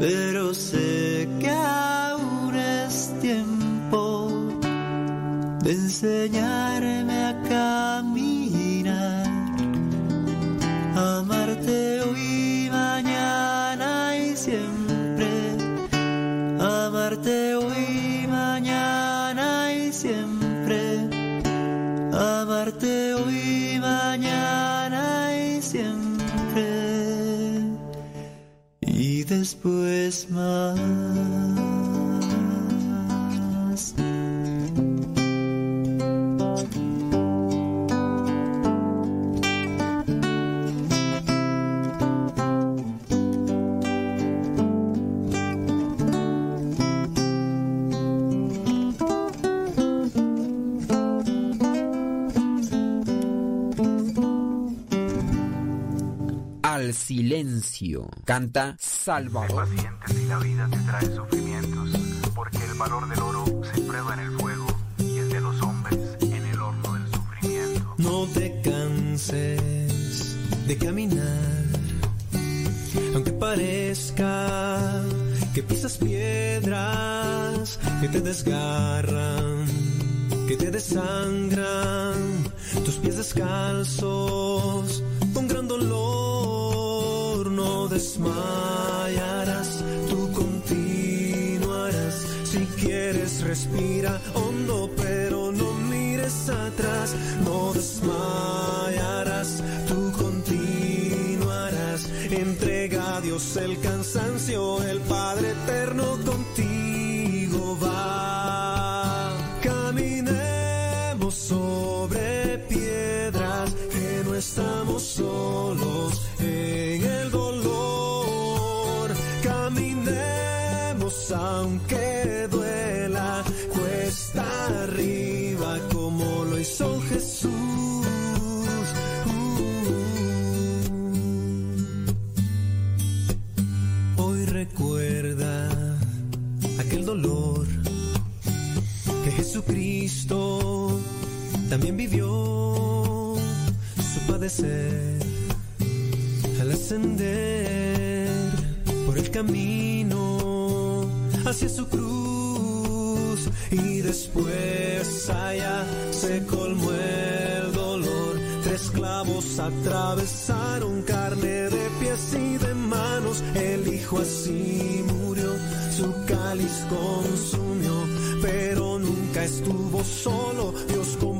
pero sé que aún es tiempo de enseñarme después más. al silencio. Canta Salvador. La vida te trae sufrimientos, porque el valor del oro se prueba en el fuego y el de los hombres en el horno del sufrimiento. No te canses de caminar, aunque parezca que pisas piedras que te desgarran, que te desangran, tus pies descalzos con gran dolor no desmayarás, respira hondo, pero no mires atrás, no desmayarás, tú continuarás. Entrega a Dios el cansancio, el Padre Jesucristo también vivió su padecer al ascender por el camino hacia su cruz y después allá se colmó el dolor. Tres clavos atravesaron carne de pies y de manos. El Hijo así murió, su cáliz consumió, pero estuvo solo. Dios con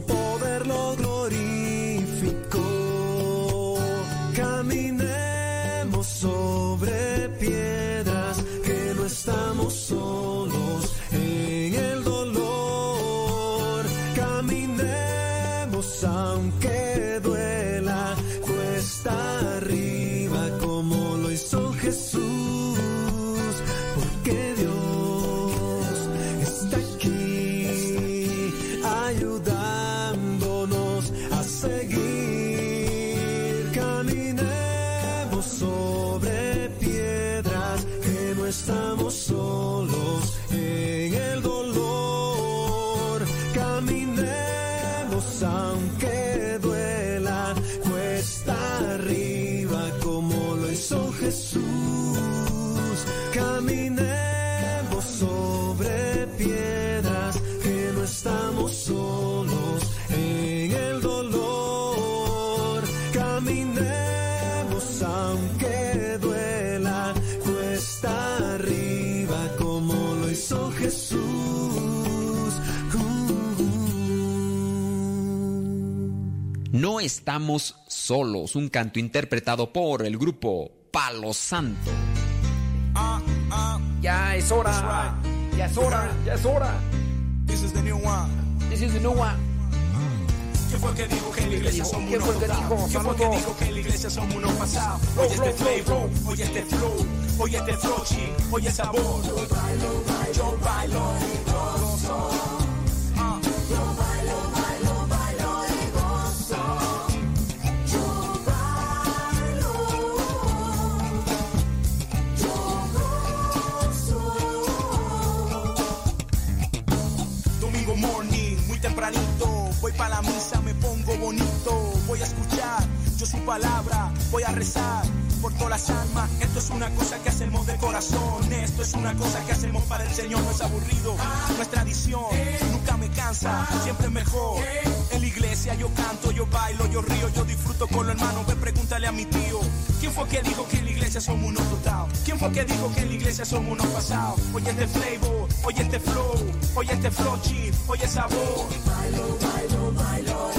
No estamos solos, un canto interpretado por el grupo Palo Santo. Ya es hora. Ya es hora. Ya es hora. This is the new one. This is the new one. ¿Quién fue el que dijo que en la iglesia somos ¿Quién fue el que dijo? ¿Quién fue el que dijo que en la iglesia somos unos pasados? Oye este flavor, oye este flow, oye este flow, chick, oye sabor. Yo bailo, bailo, yo bailo para la misa, me pongo bonito, voy a escuchar yo su palabra, voy a rezar por todas las almas, esto es una cosa que hacemos de corazones, Esto es una cosa que hacemos para el Señor, no es aburrido. No es tradición, nunca me cansa, siempre es mejor. En la iglesia yo canto, yo bailo, yo río, yo disfruto con los hermanos. Ve, pregúntale a mi tío. ¿Quién fue que dijo que en la iglesia somos unos total? ¿Quién fue que dijo que en la iglesia somos unos pasados? Oye este flavor, oye este flow, oye este flow chip, oye sabor. Bailo, bailo, bailo.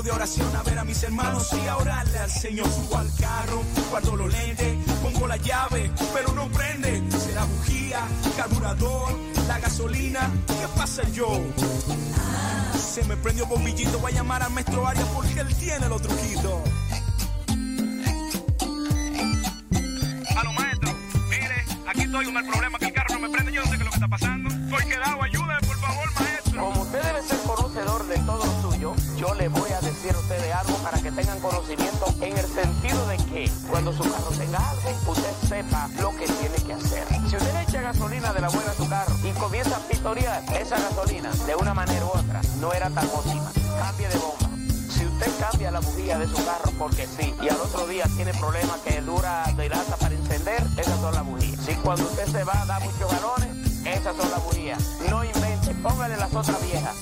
Grupo de oración a ver a mis hermanos y a orarle al Señor. Subo al carro, cuando lo lente, pongo la llave, pero no prende. Será bujía, carburador, la gasolina. ¿Qué pasa yo? Se me prendió bombillito, voy a llamar al maestro Arias porque él tiene los truquitos. Aló, maestro. Mire, aquí estoy con el problema que el carro no me prende. Yo no sé qué es lo que está pasando. Estoy quedado. Ayúdame, para que tengan conocimiento en el sentido de que cuando su carro tenga algo, usted sepa lo que tiene que hacer. Si usted le echa gasolina de la buena a su carro y comienza a pistorear esa gasolina de una manera u otra, no era tan óptima. Cambie de bomba. Si usted cambia la bujía de su carro porque sí, y al otro día tiene problemas que dura de lata para encender, esas son las bujías. Si cuando usted se va da muchos galones, esas son las bujías. No invente, póngale las otras viejas.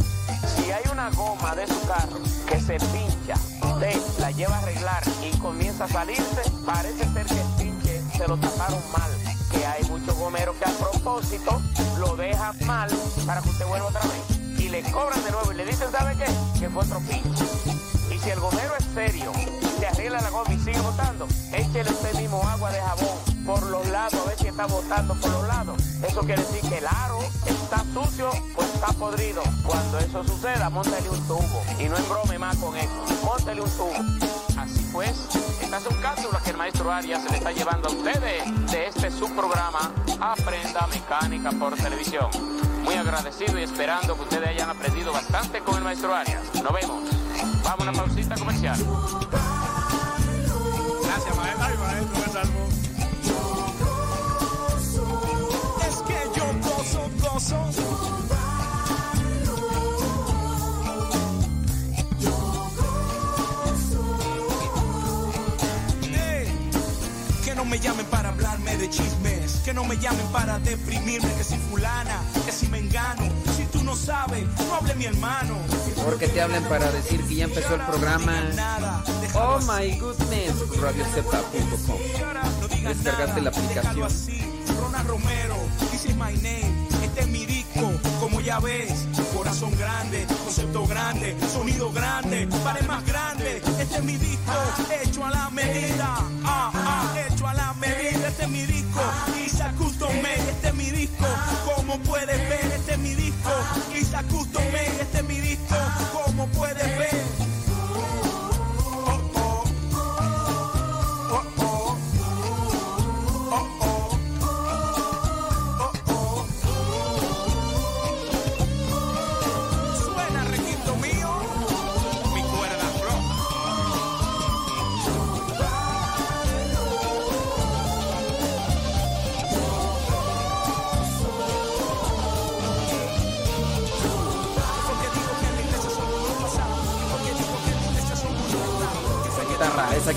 Si hay una goma de su carro que se pincha, usted la lleva a arreglar y comienza a salirse, parece ser que el pinche se lo taparon mal. Que hay muchos gomeros que a propósito lo dejan mal para que usted vuelva otra vez. Y le cobran de nuevo y le dicen, ¿sabe qué? Que fue otro pinche. Si el gomero es serio, se arregla la goma y sigue botando, échele usted mismo agua de jabón por los lados, a ver si está botando por los lados. Eso quiere decir que el aro está sucio o está podrido. Cuando eso suceda, montale un tubo. Y no embrome más con eso. Montale un tubo. Así pues, estas son cápsulas que el maestro Arias se le está llevando a ustedes de este subprograma Aprenda Mecánica por Televisión. Muy agradecido y esperando que ustedes hayan aprendido bastante con el maestro Arias. Nos vemos. Vamos a una pausita comercial. Gracias, maestro. Ay, maestro, me salvó. Es que yo gozo, gozo. Me llamen para hablarme de chismes, que no me llamen para deprimirme, que si fulana, que si me engano, si tú no sabes, no hable mi hermano. Porque te hablan para decir que ya empezó el programa. Oh my goodness, radiocepa.com. Descargaste la aplicación. Romero, this is my name. Este es mi ya. Corazón grande, concepto grande, sonido grande, vale más grande. Este es mi disco, hecho a la medida. Ah, ah, hecho a la medida. Este es mi disco, Isa Custom Made. Este es mi disco, como puedes ver. Este es mi disco, Isa Custom Made. Este es mi disco,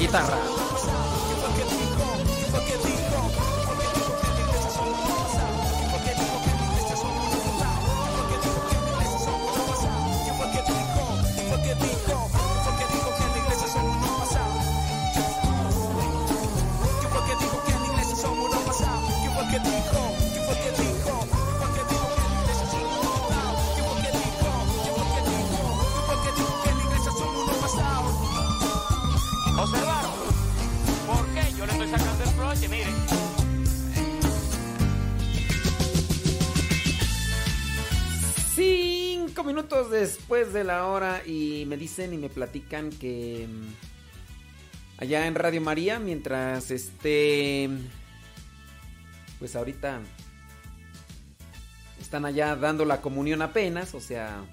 吉他 broche, miren. Cinco minutos después de la hora y me dicen y me platican que mm, allá en Radio María, mientras este, pues ahorita están allá dando la comunión apenas, o sea,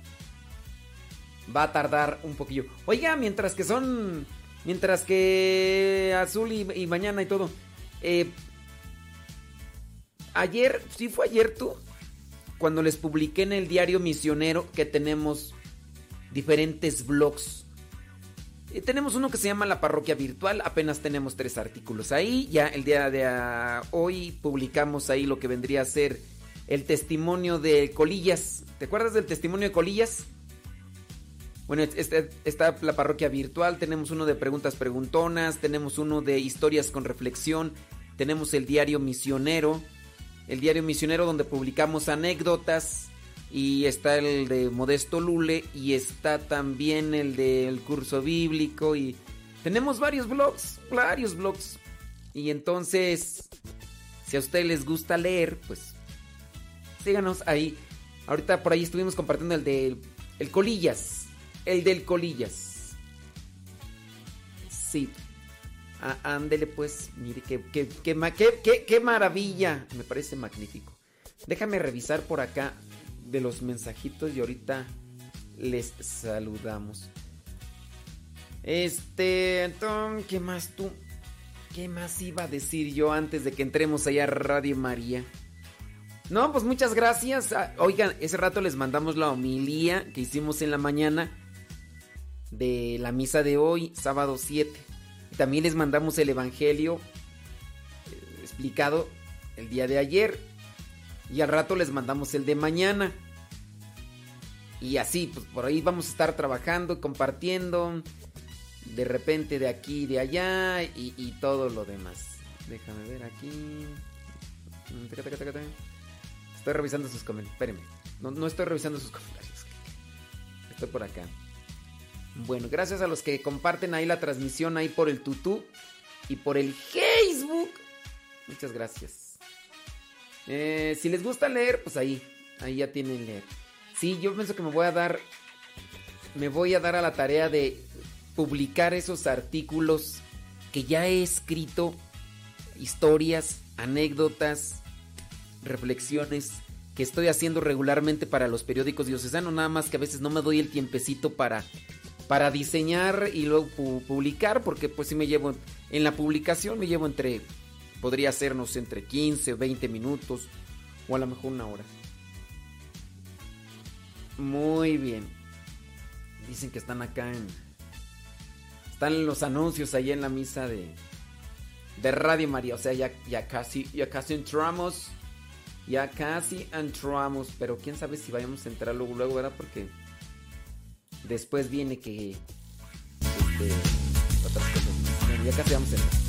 va a tardar un poquillo. Oiga, mientras que son, mientras que Azul y mañana y todo, eh, ayer, sí fue ayer tú, cuando les publiqué en el diario misionero que tenemos diferentes blogs. Eh, tenemos uno que se llama La Parroquia Virtual, apenas tenemos tres artículos ahí. Ya el día de ah, hoy publicamos ahí lo que vendría a ser el testimonio de Colillas. ¿Te acuerdas del testimonio de Colillas? Bueno, este- está la parroquia virtual, tenemos uno de preguntas preguntonas, tenemos uno de historias con reflexión, tenemos el diario misionero, el diario misionero donde publicamos anécdotas y está el de Modesto Lule y está también el del curso bíblico y tenemos varios blogs, varios blogs. Y entonces, si a ustedes les gusta leer, pues síganos ahí. Ahorita por ahí estuvimos compartiendo el del el Colillas. El del Colillas. Sí. Ah, ándele pues, mire, qué, qué, qué, qué maravilla. Me parece magnífico. Déjame revisar por acá de los mensajitos y ahorita les saludamos. Este, entonces, ¿qué más tú? ¿Qué más iba a decir yo antes de que entremos allá a Radio María? No, pues muchas gracias. Ah, Oigan, ese rato les mandamos la homilía que hicimos en la mañana de la misa de hoy, sábado 7. Y También les mandamos el Evangelio eh, explicado el día de ayer. Y al rato les mandamos el de mañana. Y así, pues por ahí vamos a estar trabajando, compartiendo. De repente de aquí y de allá. Y, y todo lo demás. Déjame ver aquí. Estoy revisando sus comentarios. Espérenme. No, no estoy revisando sus comentarios. Estoy por acá. Bueno, gracias a los que comparten ahí la transmisión ahí por el tutú y por el Facebook. Muchas gracias. Eh, si les gusta leer, pues ahí, ahí ya tienen leer. Sí, yo pienso que me voy a dar, me voy a dar a la tarea de publicar esos artículos que ya he escrito, historias, anécdotas, reflexiones que estoy haciendo regularmente para los periódicos diocesanos, nada más que a veces no me doy el tiempecito para para diseñar y luego pu- publicar, porque pues si me llevo en la publicación me llevo entre podría ser no sé, entre 15 o 20 minutos o a lo mejor una hora. Muy bien. Dicen que están acá en están los anuncios ahí en la misa de de Radio María, o sea, ya, ya casi ya casi entramos. Ya casi entramos, pero quién sabe si vayamos a entrar luego, luego ¿verdad? Porque después viene que este, otras cosas. Bueno, ya casi vamos a entrar.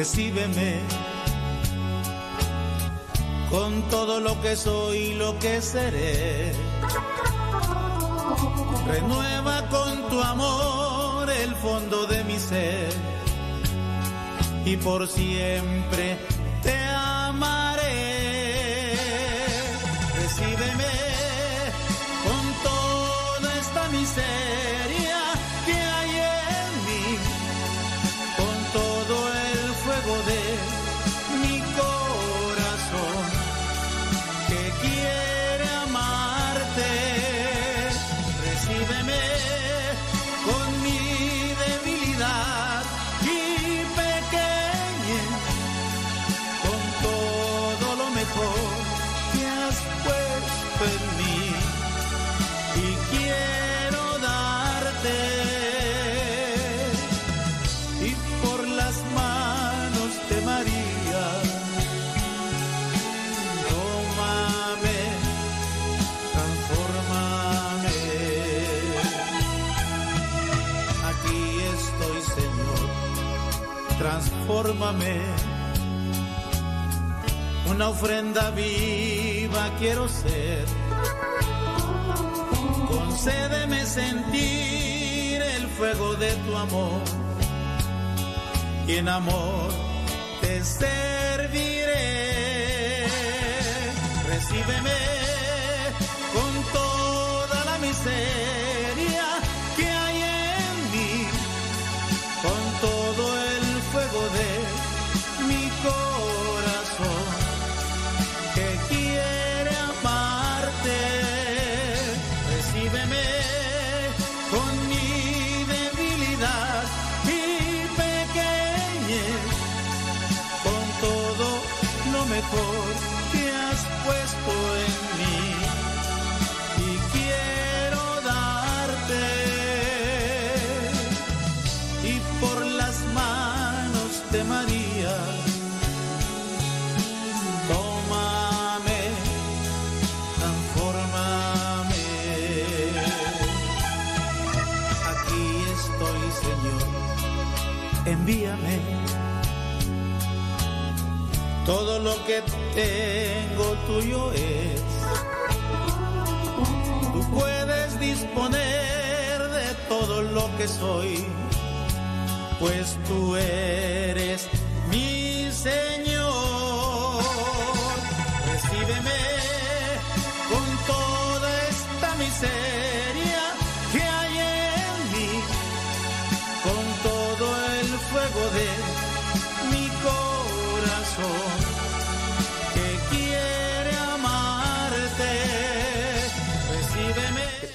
Recíbeme con todo lo que soy y lo que seré. Renueva con tu amor el fondo de mi ser y por siempre una ofrenda viva quiero ser. Concédeme sentir el fuego de tu amor. Y en amor te serviré. Recíbeme con toda la miseria de mi corazón todo lo que tengo tuyo es tú puedes disponer de todo lo que soy pues tú eres mi Señor. Recíbeme con toda esta miseria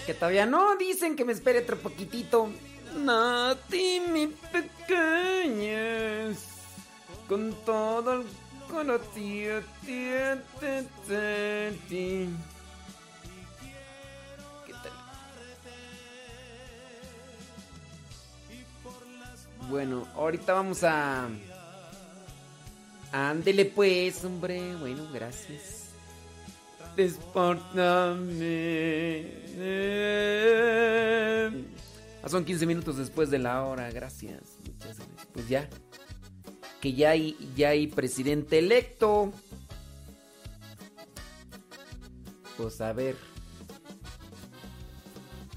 Que todavía no dicen que me espere otro poquitito. Nati, mi pequeñez. Con todo el conocido. ¿Qué tal? Bueno, ahorita vamos a. Ándele pues, hombre. Bueno, gracias. Ah, son 15 minutos después de la hora, gracias. Muchas gracias. Pues ya. Que ya hay, ya hay presidente electo. Pues a ver.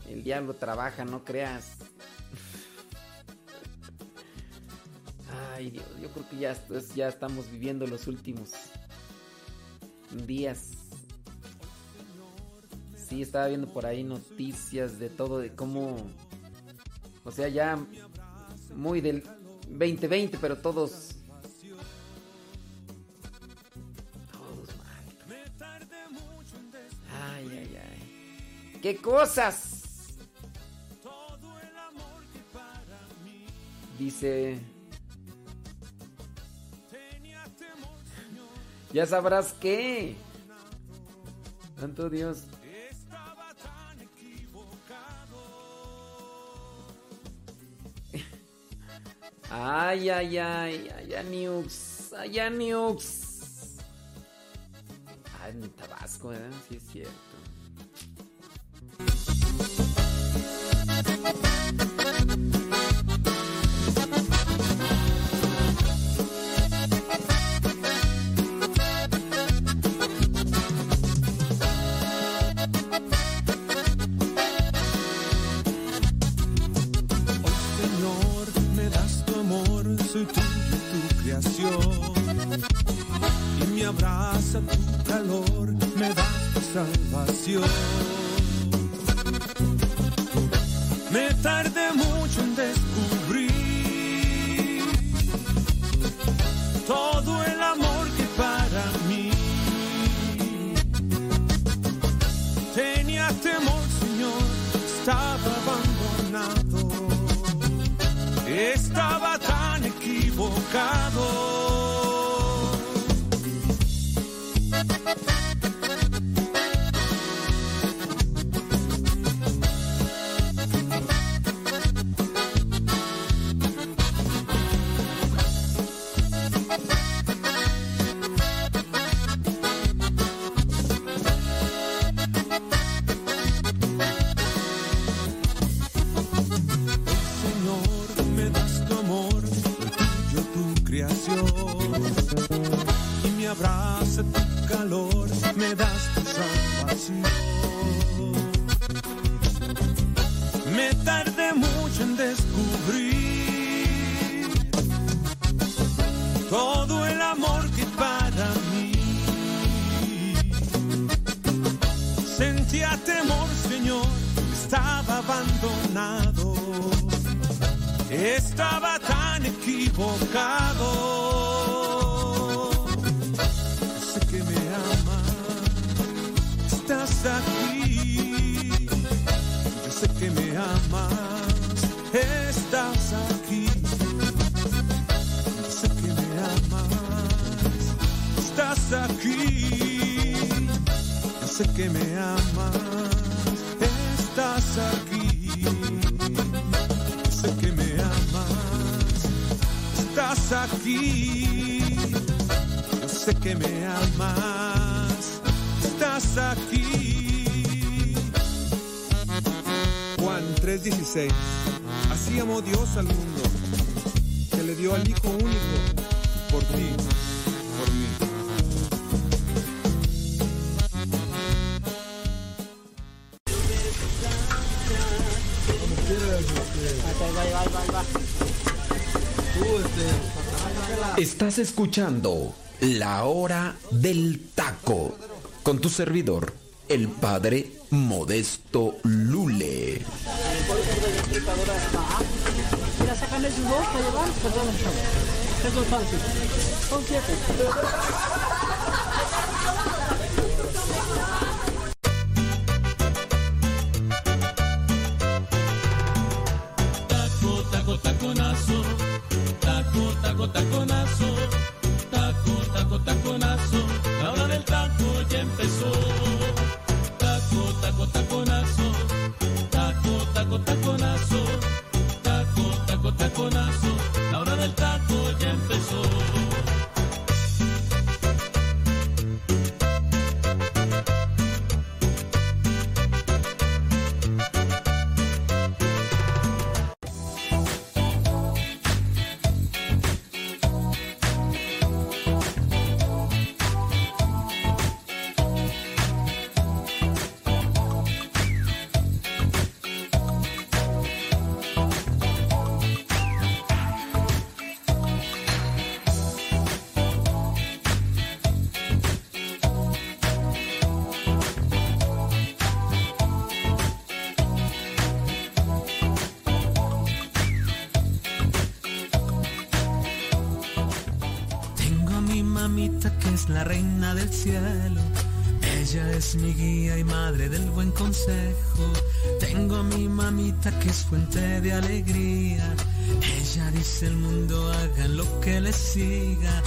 El diablo trabaja, no creas. Ay, Dios, yo creo que ya, ya estamos viviendo los últimos días. Sí, estaba viendo por ahí noticias de todo, de cómo... O sea, ya muy del 2020, pero todos... Todos mal. Ay, ay, ay. ¡Qué cosas! Dice... Ya sabrás qué. Santo Dios. Ay, ay, ay, ay, Aniux, ay, Aniux. Ay, en Tabasco, ¿verdad? Sí es cierto. Sé que me amas, estás aquí. Juan 3:16. Así amó Dios al mundo, que le dio al Hijo único por ti, por mí. Estás escuchando La Hora del Taco con tu servidor, el padre Modesto Lule. Taco, taco, taconazo. Taco, taco, taconazo. Consejo. Tengo a mi mamita que es fuente de alegría. Ella dice el mundo hagan lo que le siga.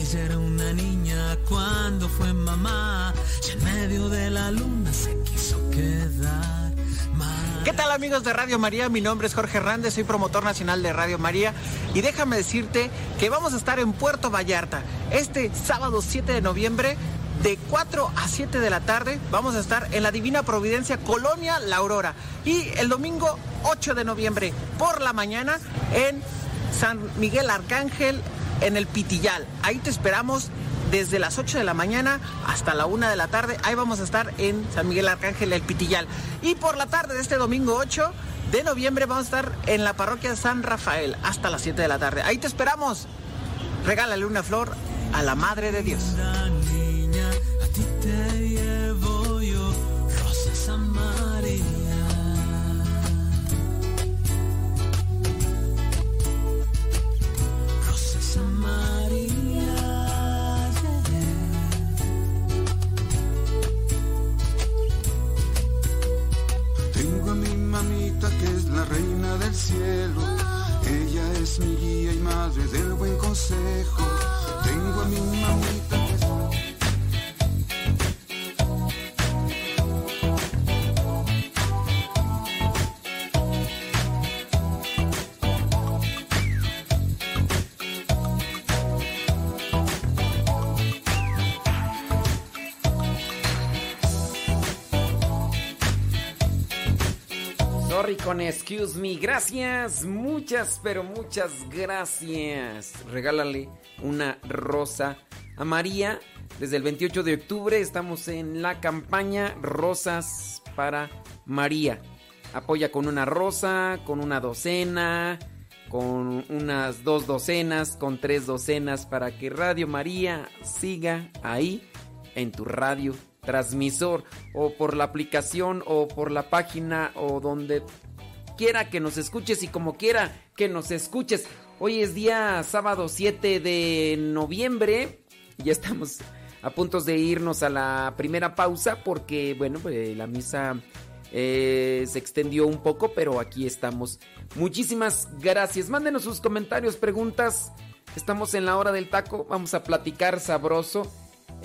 Ella era una niña cuando fue mamá. Y en medio de la luna se quiso quedar. ¿Qué tal amigos de Radio María? Mi nombre es Jorge Hernández, soy promotor nacional de Radio María y déjame decirte que vamos a estar en Puerto Vallarta este sábado 7 de noviembre de 4 a 7 de la tarde vamos a estar en la Divina Providencia Colonia La Aurora y el domingo 8 de noviembre por la mañana en San Miguel Arcángel en el Pitillal. Ahí te esperamos desde las 8 de la mañana hasta la 1 de la tarde. Ahí vamos a estar en San Miguel Arcángel el Pitillal. Y por la tarde de este domingo 8 de noviembre vamos a estar en la parroquia San Rafael hasta las 7 de la tarde. Ahí te esperamos. Regálale una flor a la Madre de Dios. Ti te llevo yo, Rosa San María. Rosa San María. Tengo a mi mamita que es la reina del cielo. Ella es mi guía y madre del buen consejo. Tengo a mi mamita con excuse me. Gracias. Muchas, pero muchas gracias. Regálale una rosa a María. Desde el 28 de octubre estamos en la campaña Rosas para María. Apoya con una rosa, con una docena, con unas dos docenas, con tres docenas para que Radio María siga ahí en tu radio transmisor o por la aplicación o por la página o donde quiera que nos escuches y como quiera que nos escuches. Hoy es día sábado 7 de noviembre. Ya estamos a punto de irnos a la primera pausa porque, bueno, pues, la misa eh, se extendió un poco, pero aquí estamos. Muchísimas gracias. Mándenos sus comentarios, preguntas. Estamos en la hora del taco. Vamos a platicar sabroso.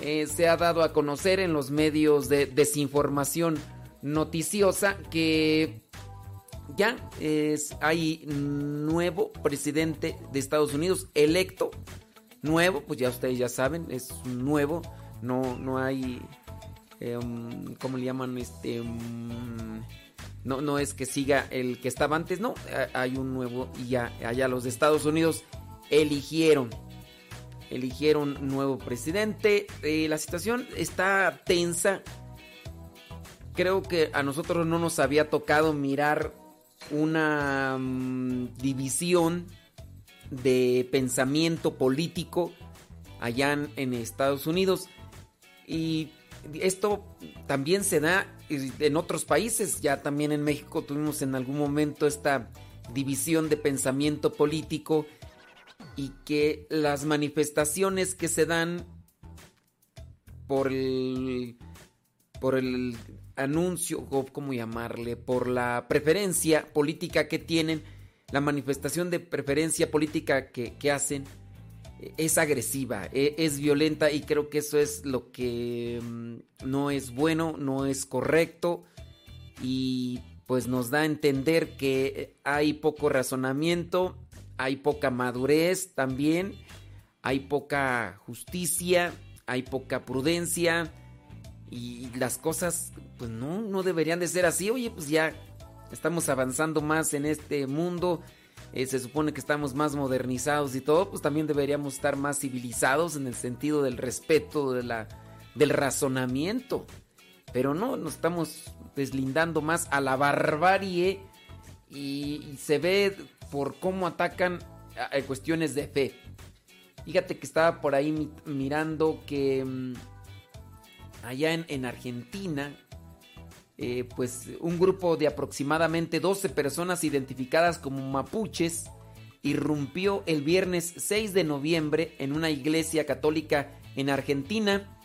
Eh, se ha dado a conocer en los medios de desinformación noticiosa que ya es, hay nuevo presidente de Estados Unidos electo. Nuevo, pues ya ustedes ya saben, es nuevo. No, no hay. Eh, um, ¿Cómo le llaman? Este. um, no, no es que siga el que estaba antes, no. Hay un nuevo y ya allá los de Estados Unidos eligieron eligieron nuevo presidente. Eh, la situación está tensa. Creo que a nosotros no nos había tocado mirar una mm, división de pensamiento político allá en, en Estados Unidos. Y esto también se da en otros países. Ya también en México tuvimos en algún momento esta división de pensamiento político y que las manifestaciones que se dan por el por el anuncio cómo llamarle por la preferencia política que tienen la manifestación de preferencia política que, que hacen eh, es agresiva, e- es violenta y creo que eso es lo que mm, no es bueno, no es correcto y pues nos da a entender que hay poco razonamiento, hay poca madurez también, hay poca justicia, hay poca prudencia y las cosas pues no, no deberían de ser así. Oye, pues ya estamos avanzando más en este mundo, eh, se supone que estamos más modernizados y todo, pues también deberíamos estar más civilizados en el sentido del respeto, de la, del razonamiento. Pero no, nos estamos deslindando más a la barbarie y, se ve por cómo atacan a, a cuestiones de fe. Fíjate que estaba por ahí mi- mirando que mm, allá en, en Argentina, eh, pues un grupo de aproximadamente 12 personas identificadas como mapuches irrumpió el viernes 6 de noviembre en una iglesia católica en Argentina.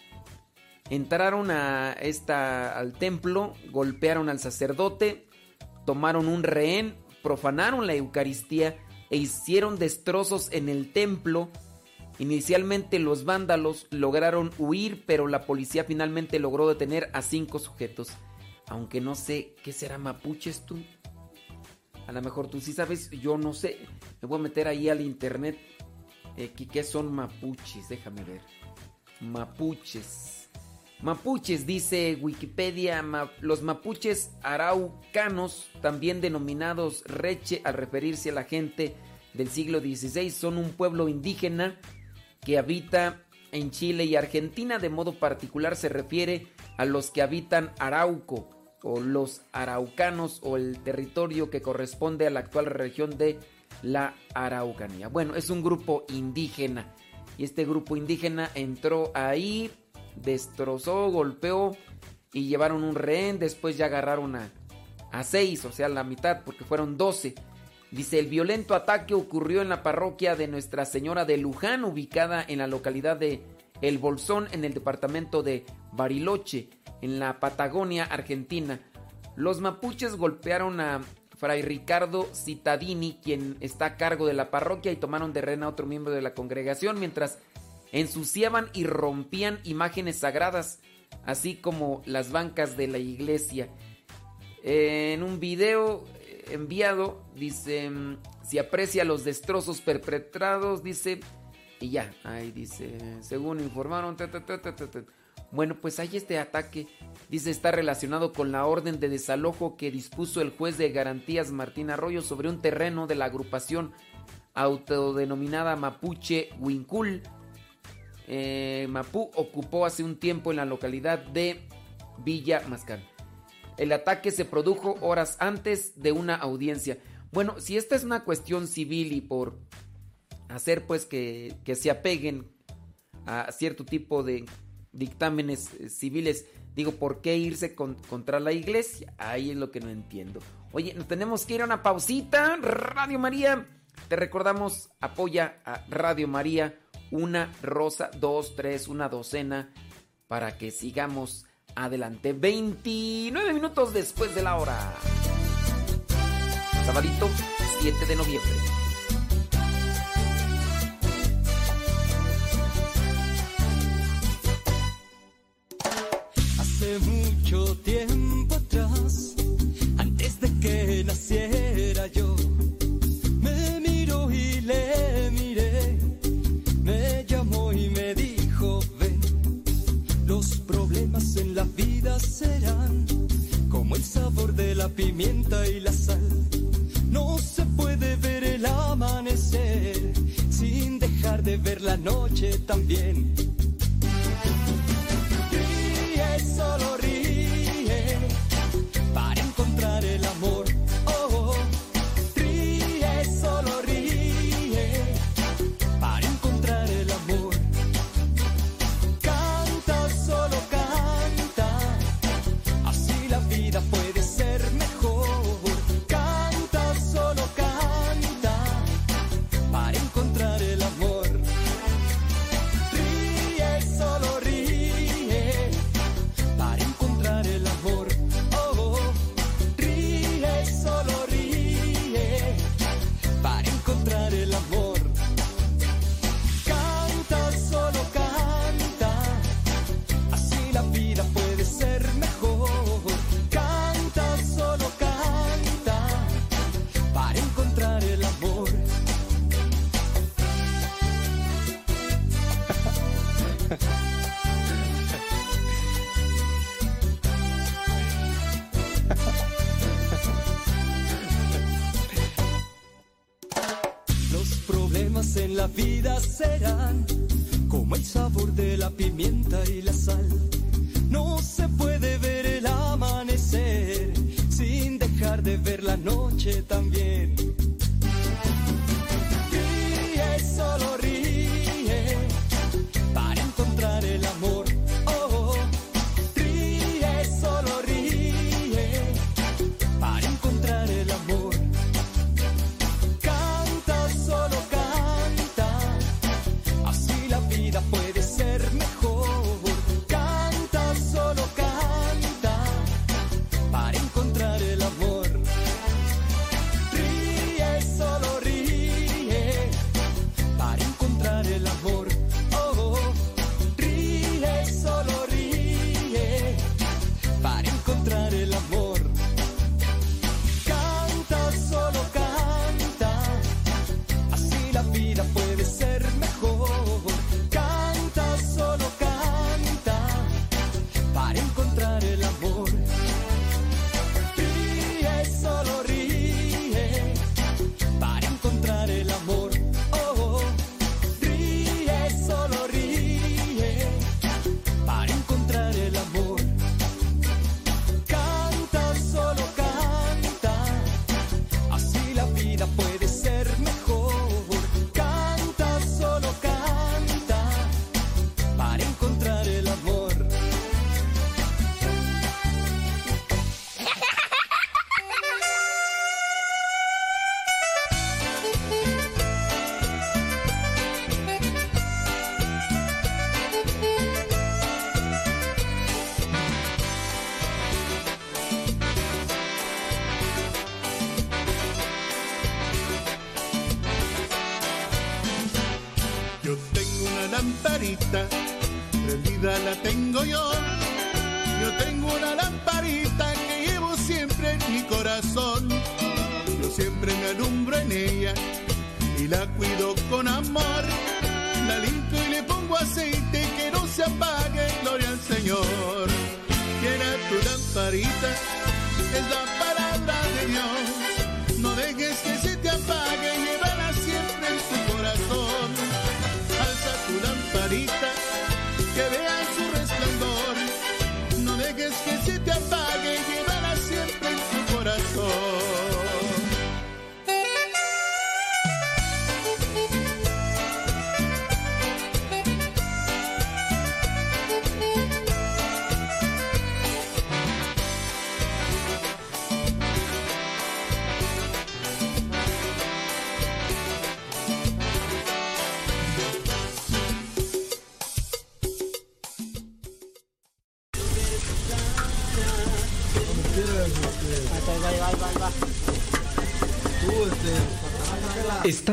Entraron a esta, al templo, golpearon al sacerdote, tomaron un rehén, profanaron la Eucaristía e hicieron destrozos en el templo. Inicialmente los vándalos lograron huir, pero la policía finalmente logró detener a cinco sujetos. Aunque no sé qué será mapuches tú. A lo mejor tú sí sabes, yo no sé. Me voy a meter ahí al internet. Eh, ¿Qué son mapuches? Déjame ver. Mapuches. Mapuches, dice Wikipedia, los mapuches araucanos, también denominados reche al referirse a la gente del siglo XVI, son un pueblo indígena que habita en Chile y Argentina. De modo particular se refiere a los que habitan Arauco o los araucanos o el territorio que corresponde a la actual región de la Araucanía. Bueno, es un grupo indígena y este grupo indígena entró ahí destrozó, golpeó y llevaron un rehén. Después ya agarraron a, a seis, o sea, la mitad, porque fueron doce. Dice, el violento ataque ocurrió en la parroquia de Nuestra Señora de Luján, ubicada en la localidad de El Bolsón, en el departamento de Bariloche, en la Patagonia, Argentina. Los mapuches golpearon a Fray Ricardo Citadini, quien está a cargo de la parroquia, y tomaron de rehén a otro miembro de la congregación, mientras ensuciaban y rompían imágenes sagradas, así como las bancas de la iglesia. En un video enviado, dice, si aprecia los destrozos perpetrados, dice, y ya, ahí dice, según informaron, bueno, pues hay este ataque, dice, está relacionado con la orden de desalojo que dispuso el juez de garantías Martín Arroyo sobre un terreno de la agrupación autodenominada Mapuche Huincul, eh, Mapú ocupó hace un tiempo en la localidad de Villa Mascán. El ataque se produjo horas antes de una audiencia. Bueno, si esta es una cuestión civil y por hacer pues que, se apeguen a cierto tipo de dictámenes eh, civiles, digo, ¿por qué irse contra la iglesia? Ahí es lo que no entiendo. Oye, nos tenemos que ir a una pausita. Radio María, te recordamos, apoya a Radio María una rosa, dos, tres, una docena, para que sigamos adelante. 29 minutos después de la hora. Sabadito, 7 de noviembre. Hace mucho tiempo la pimienta y la sal. No se puede ver el amanecer sin dejar de ver la noche también. Ríe, solo ríe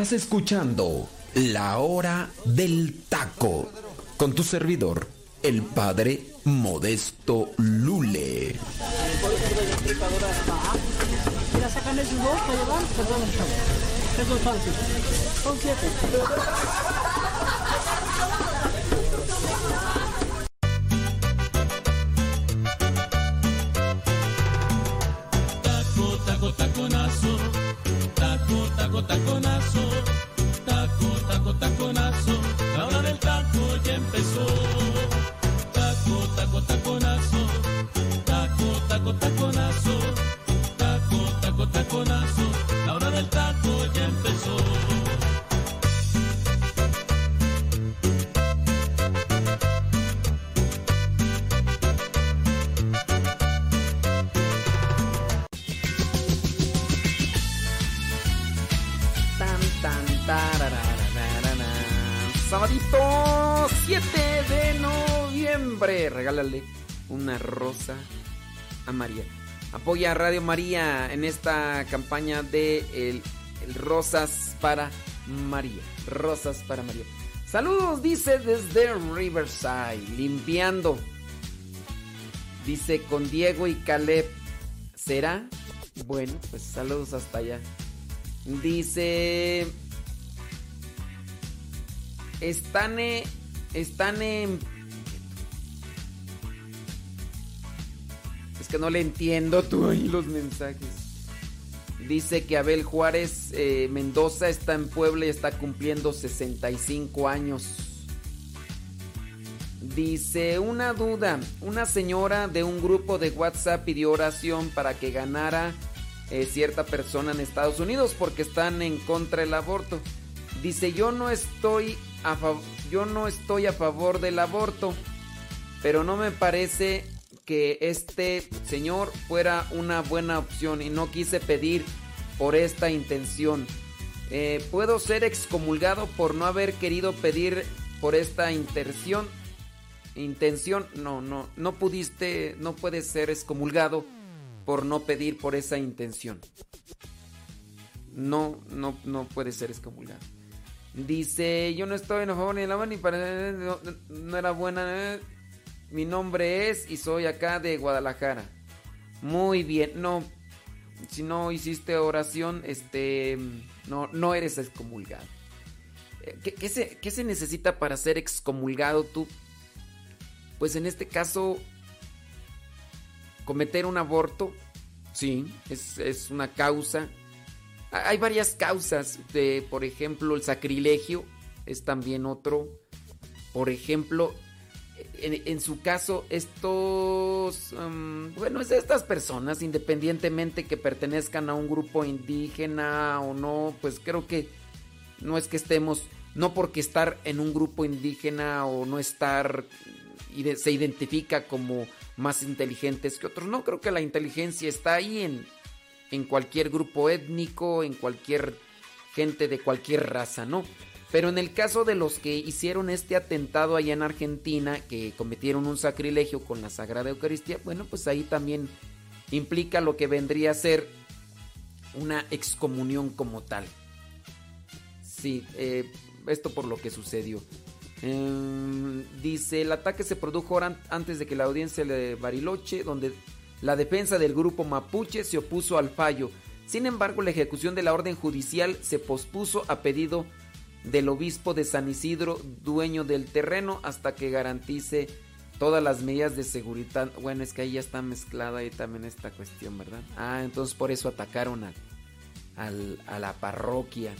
Estás escuchando La Hora del Taco con tu servidor, el padre Modesto Lule. Sabadito 7 de noviembre. Regálale una rosa a María. Apoya a Radio María en esta campaña de el, el Rosas para María. Rosas para María. Saludos, dice desde Riverside, limpiando. Dice con Diego y Caleb. ¿Será? Bueno, pues saludos hasta allá. Dice. Están, eh, están en. Es que no le entiendo tú ahí los mensajes. Dice que Abel Juárez eh, Mendoza está en Puebla y está cumpliendo 65 años. Dice una duda. Una señora de un grupo de WhatsApp pidió oración para que ganara eh, cierta persona en Estados Unidos porque están en contra del aborto. Dice, yo no estoy yo no estoy a favor del aborto, pero no me parece que este señor fuera una buena opción y no quise pedir por esta intención. Eh, puedo ser excomulgado por no haber querido pedir por esta intención. Intención, no, no, no pudiste, no puedes ser excomulgado por no pedir por esa intención. No, no, no puede ser excomulgado. Dice, yo no estoy en favor ni de la mano ni para... No, no era buena. eh. Mi nombre es y soy acá de Guadalajara. Muy bien, no. Si no hiciste oración, este... No, no eres excomulgado. Eh, ¿Qué, qué se, qué se necesita para ser excomulgado tú? Pues en este caso, cometer un aborto, sí, es, es una causa. Ha- Hay varias causas, por ejemplo, el sacrilegio es también otro. Por ejemplo, en, su caso, estos, mm, bueno, es estas personas, independientemente que pertenezcan a un grupo indígena o no, pues creo que no es que estemos, no porque estar en un grupo indígena o no estar, se identifica como más inteligentes que otros. No, creo que la inteligencia está ahí en, en cualquier grupo étnico, en cualquier gente de cualquier raza, ¿no? Pero en el caso de los que hicieron este atentado allá en Argentina, que cometieron un sacrilegio con la Sagrada Eucaristía, bueno, pues ahí también implica lo que vendría a ser una excomunión como tal. Sí, eh, esto por lo que sucedió. Em, dice, el ataque se produjo antes de que la audiencia de Bariloche, donde la defensa del grupo mapuche se opuso al fallo. Sin embargo, la ejecución de la orden judicial se pospuso a pedido del obispo de San Isidro, dueño del terreno, hasta que garantice todas las medidas de seguridad. Bueno, es que ahí ya está mezclada ahí también esta cuestión, ¿verdad? Ah, entonces por eso atacaron al, al- a la parroquia.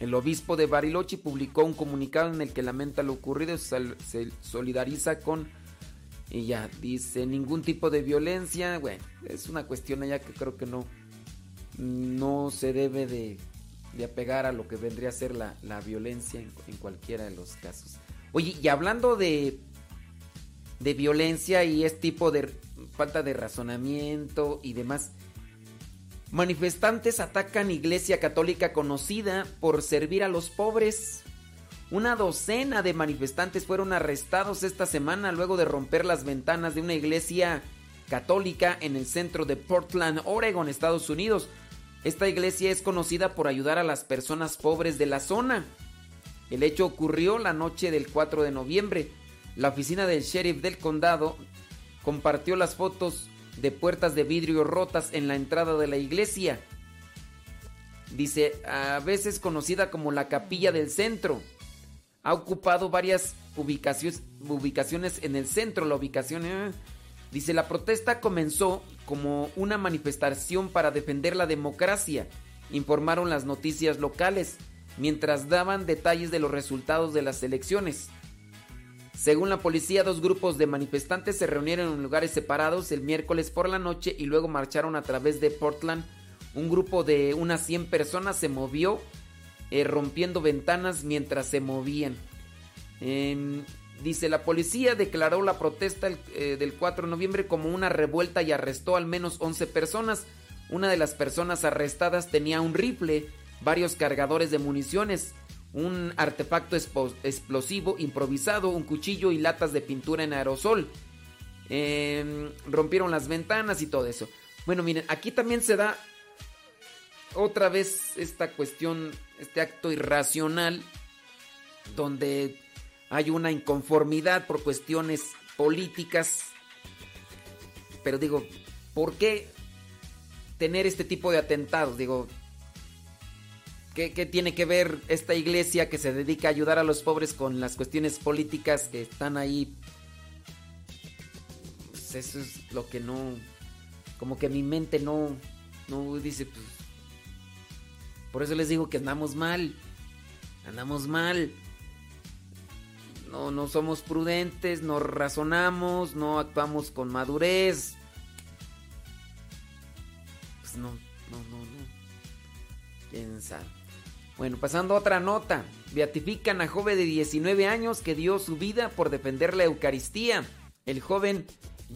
El obispo de Bariloche publicó un comunicado en el que lamenta lo ocurrido, sal- se solidariza con... Y ya, dice, ningún tipo de violencia. Bueno, es una cuestión allá que creo que no, no se debe de, de apegar a lo que vendría a ser la, la violencia en, en cualquiera de los casos. Oye, y hablando de, de violencia y este tipo de falta de razonamiento y demás, manifestantes atacan iglesia católica conocida por servir a los pobres. Una docena de manifestantes fueron arrestados esta semana luego de romper las ventanas de una iglesia católica en el centro de Portland, Oregon, Estados Unidos. Esta iglesia es conocida por ayudar a las personas pobres de la zona. El hecho ocurrió la noche del 4 de noviembre. La oficina del sheriff del condado compartió las fotos de puertas de vidrio rotas en la entrada de la iglesia. Dice, a veces conocida como la capilla del centro. Ha ocupado varias ubicaciones, en el centro. La ubicación... eh, Dice, la protesta comenzó como una manifestación para defender la democracia, informaron las noticias locales, mientras daban detalles de los resultados de las elecciones. Según la policía, dos grupos de manifestantes se reunieron en lugares separados el miércoles por la noche y luego marcharon a través de Portland. Un grupo de unas 100 personas se movió eh, rompiendo ventanas mientras se movían. Em, dice, la policía declaró la protesta eh, del 4 de noviembre como una revuelta y arrestó al menos 11 personas. Una de las personas arrestadas tenía un rifle, varios cargadores de municiones, un artefacto explosivo improvisado, un cuchillo y latas de pintura en aerosol. Em, rompieron las ventanas y todo eso. Bueno, miren, aquí también se da otra vez esta cuestión, este acto irracional, donde hay una inconformidad por cuestiones políticas. Pero digo, ¿por qué tener este tipo de atentados? Digo, ¿qué, tiene que ver esta iglesia que se dedica a ayudar a los pobres con las cuestiones políticas que están ahí? Pues eso es lo que no... Como que mi mente no... No dice, pues... Por eso les digo que andamos mal. Andamos mal. No, no somos prudentes, no razonamos, no actuamos con madurez. Pues no, no, no, no. ¿Quién sabe? Bueno, pasando a otra nota. Beatifican a joven de 19 años que dio su vida por defender la Eucaristía. El joven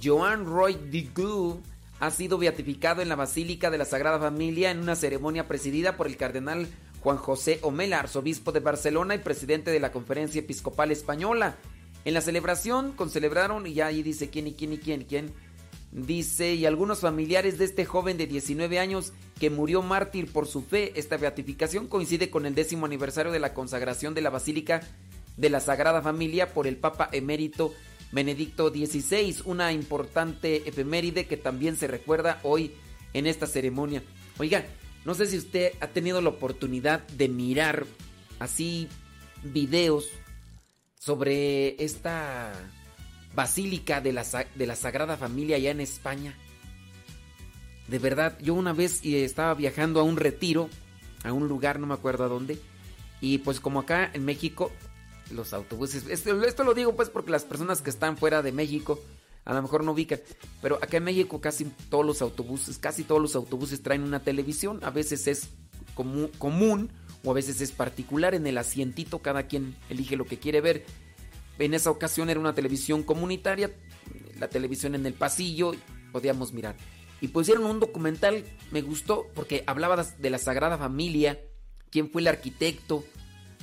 Joan Roy Digu ha sido beatificado en la Basílica de la Sagrada Familia en una ceremonia presidida por el cardenal Juan José Omela, arzobispo de Barcelona y presidente de la Conferencia Episcopal Española. En la celebración, con celebraron, y ahí dice quién y quién y quién quién, dice, y algunos familiares de este joven de 19 años que murió mártir por su fe. Esta beatificación coincide con el décimo aniversario de la consagración de la Basílica de la Sagrada Familia por el Papa emérito Benedicto XVI, una importante efeméride que también se recuerda hoy en esta ceremonia. Oiga, no sé si usted ha tenido la oportunidad de mirar así videos sobre esta basílica de la, de la Sagrada Familia allá en España. De verdad, yo una vez estaba viajando a un retiro, a un lugar, no me acuerdo a dónde, y pues como acá en México, los autobuses, esto, lo digo pues porque las personas que están fuera de México a lo mejor no ubican, pero acá en México casi todos los autobuses, casi todos los autobuses traen una televisión, a veces es común o a veces es particular en el asientito, cada quien elige lo que quiere ver. En esa ocasión era una televisión comunitaria, la televisión en el pasillo, podíamos mirar. Y pusieron un documental, me gustó, porque hablaba de la Sagrada Familia, quién fue el arquitecto,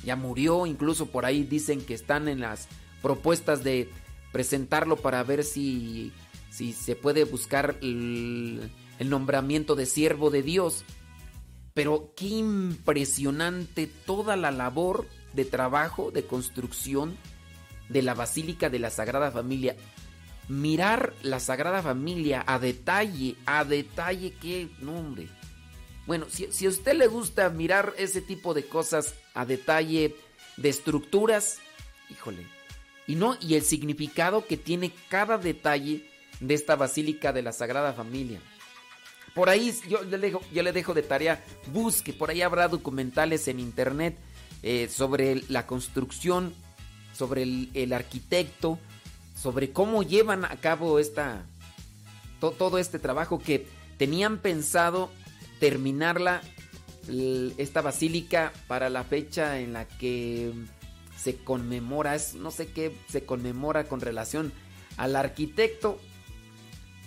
ya murió, incluso por ahí dicen que están en las propuestas de presentarlo para ver si, si se puede buscar el, el nombramiento de siervo de Dios. Pero qué impresionante toda la labor de trabajo, de construcción de la Basílica de la Sagrada Familia. Mirar la Sagrada Familia a detalle, a detalle, qué nombre. Bueno, si, si a usted le gusta mirar ese tipo de cosas a detalle, de estructuras, híjole, y no, y el significado que tiene cada detalle de esta Basílica de la Sagrada Familia. Por ahí yo le dejo, yo le dejo de tarea, busque, por ahí habrá documentales en internet eh, sobre la construcción, sobre el, arquitecto, sobre cómo llevan a cabo esta, to, todo este trabajo que tenían pensado terminarla, esta basílica, para la fecha en la que se conmemora, es, no sé qué se conmemora con relación al arquitecto,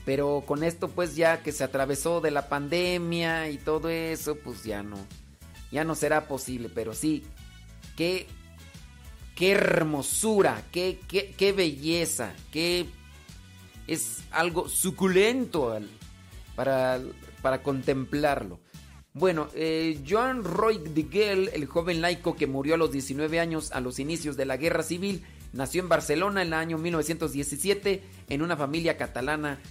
pero con esto pues ya que se atravesó de la pandemia y todo eso, pues ya no, ya no será posible, pero sí, qué, qué hermosura, qué, qué, qué belleza, qué es algo suculento para, para contemplarlo. Bueno, eh, Joan Roy de Gell, el joven laico que murió a los 19 años a los inicios de la Guerra Civil, nació en Barcelona en el año 1917 en una familia catalana,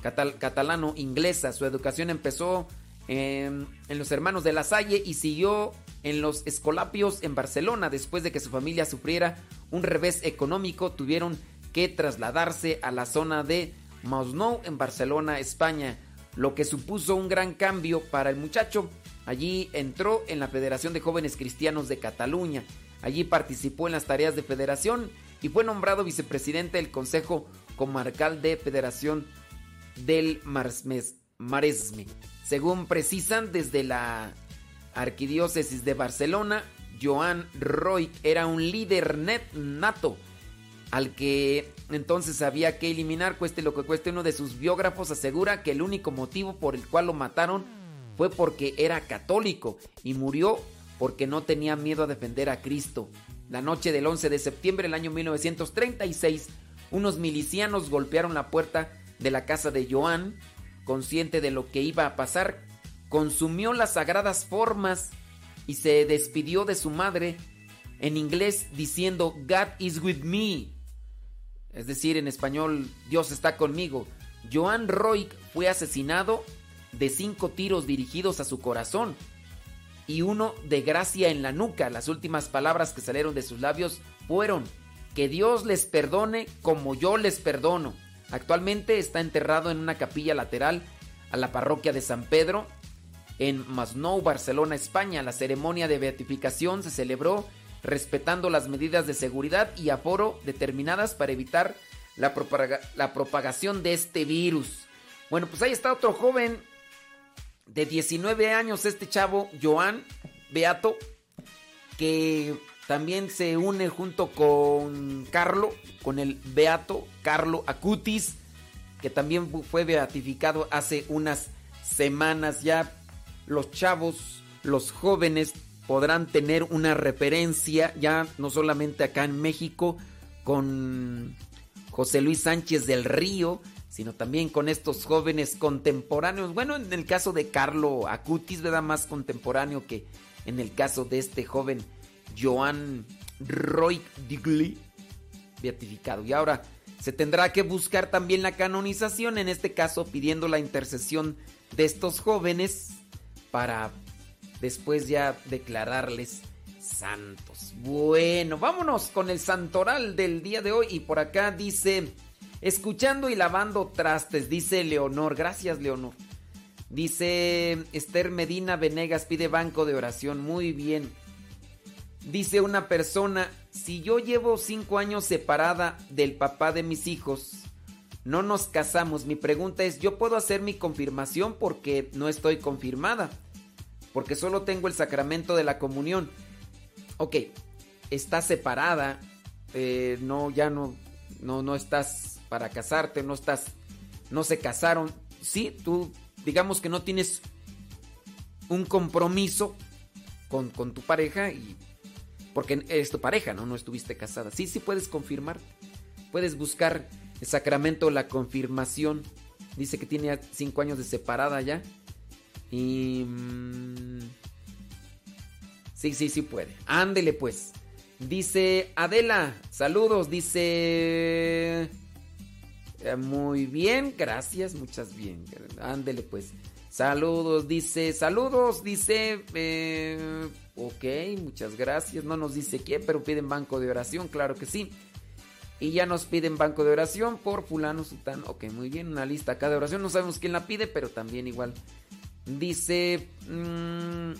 catal, catalano-inglesa. Su educación empezó en, en, los Hermanos de la Salle y siguió en los Escolapios en Barcelona. Después de que su familia sufriera un revés económico, tuvieron que trasladarse a la zona de Masnou en Barcelona, España lo que supuso un gran cambio para el muchacho. Allí entró en la Federación de Jóvenes Cristianos de Cataluña. Allí participó en las tareas de federación y fue nombrado vicepresidente del Consejo Comarcal de Federación del Maresme. Según precisan desde la Arquidiócesis de Barcelona, Joan Roy era un líder net nato al que entonces había que eliminar, cueste lo que cueste. Uno de sus biógrafos asegura que el único motivo por el cual lo mataron fue porque era católico y murió porque no tenía miedo a defender a Cristo. La noche del 11 de septiembre del año 1936, unos milicianos golpearon la puerta de la casa de Joan, consciente de lo que iba a pasar, consumió las sagradas formas y se despidió de su madre en inglés diciendo God is with me es decir, en español, Dios está conmigo. Joan Roig fue asesinado de cinco tiros dirigidos a su corazón y uno de gracia en la nuca. Las últimas palabras que salieron de sus labios fueron, que Dios les perdone como yo les perdono. Actualmente está enterrado en una capilla lateral a la parroquia de San Pedro en Masnou, Barcelona, España. La ceremonia de beatificación se celebró respetando las medidas de seguridad y aforo determinadas para evitar la, la propagación de este virus. Bueno, pues ahí está otro joven de 19 años, este chavo, Joan Beato, que también se une junto con Carlo, con el Beato Carlo Acutis, que también fue beatificado hace unas semanas ya. Los chavos, los jóvenes podrán tener una referencia ya no solamente acá en México con José Luis Sánchez del Río, sino también con estos jóvenes contemporáneos. Bueno, en el caso de Carlo Acutis, ¿verdad? Más contemporáneo que en el caso de este joven Joan Roy Digli, beatificado. Y ahora se tendrá que buscar también la canonización, en este caso pidiendo la intercesión de estos jóvenes para después ya declararles santos. Bueno, vámonos con el santoral del día de hoy y por acá dice, escuchando y lavando trastes, dice Leonor, gracias Leonor. Dice Esther Medina Venegas pide banco de oración, muy bien. Dice una persona, si yo llevo cinco años separada del papá de mis hijos, no nos casamos, mi pregunta es, ¿yo puedo hacer mi confirmación porque no estoy confirmada? Porque solo tengo el sacramento de la comunión. Ok, estás separada, eh, no, ya no, no, no estás para casarte, no estás, no se casaron. Sí, tú, digamos que no tienes un compromiso con, con tu pareja y porque es tu pareja, ¿no? No estuviste casada. Sí, sí puedes confirmar. Puedes buscar el sacramento, la confirmación. Dice que tiene cinco años de separada ya. Y... Mm, sí, sí, sí puede. Ándele pues. Dice Adela, saludos, dice... eh, Muy bien, gracias, muchas bien. Ándele pues. Saludos, dice, saludos, dice... eh, ok, muchas gracias. No nos dice quién, pero piden banco de oración, claro que sí. Y ya nos piden banco de oración por fulano sultán. Ok, muy bien, una lista acá de oración. No sabemos quién la pide, pero también igual. Dice... mm,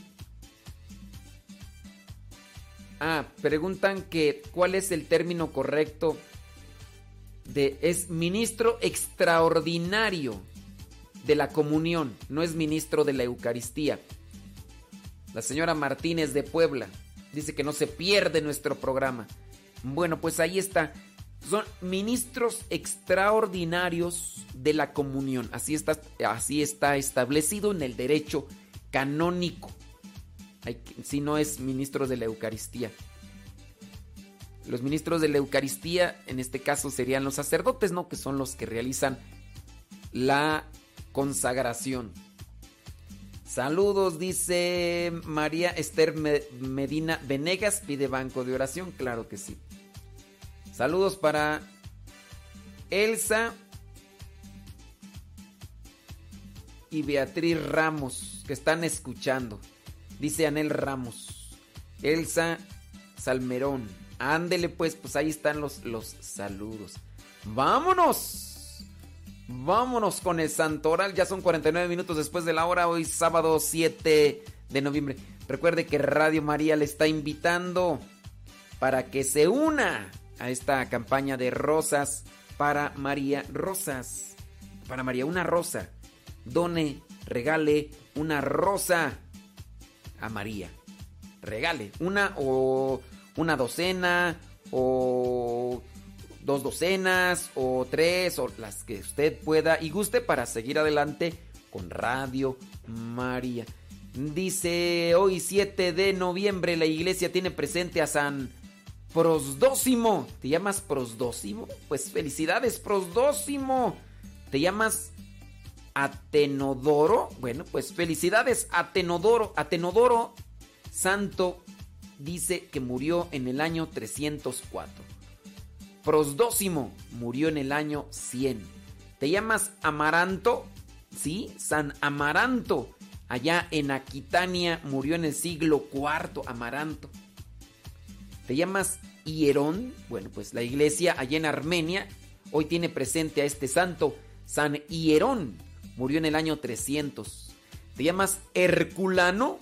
ah, preguntan que cuál es el término correcto de... Es ministro extraordinario de la comunión, no es ministro de la Eucaristía. La señora Martínez de Puebla dice que no se pierde nuestro programa. Bueno, pues ahí está. Son ministros extraordinarios de la comunión. Así está, así está establecido en el derecho canónico. Si no es ministro de la Eucaristía. Los ministros de la Eucaristía, en este caso, serían los sacerdotes, ¿no? Que son los que realizan la consagración. Saludos, dice María Esther Me- Medina Venegas, pide banco de oración, claro que sí. Saludos para Elsa y Beatriz Ramos, que están escuchando. Dice Anel Ramos. Elsa Salmerón. Ándele pues, pues ahí están los, los saludos. ¡Vámonos! Vámonos con el Santoral. Ya son 49 minutos después de la hora. Hoy sábado 7 de noviembre. Recuerde que Radio María le está invitando para que se una a esta campaña de rosas para María. Rosas. Para María, una rosa. Done, regale una rosa a María. Regale una o una docena o dos docenas o tres o las que usted pueda y guste para seguir adelante con Radio María. Dice hoy 7 de noviembre la iglesia tiene presente a San Prosdócimo. ¿Te llamas Prosdócimo? Pues felicidades Prosdócimo. ¿Te llamas Atenodoro? Bueno, pues felicidades Atenodoro. Atenodoro Santo dice que murió en el año 304. Prosdócimo murió en el año 100. ¿Te llamas Amaranto? Sí, San Amaranto. Allá en Aquitania murió en el siglo IV, Amaranto. ¿Te llamas Hierón? Bueno, pues la iglesia allá en Armenia hoy tiene presente a este santo, San Hierón. Murió en el año 300. ¿Te llamas Herculano?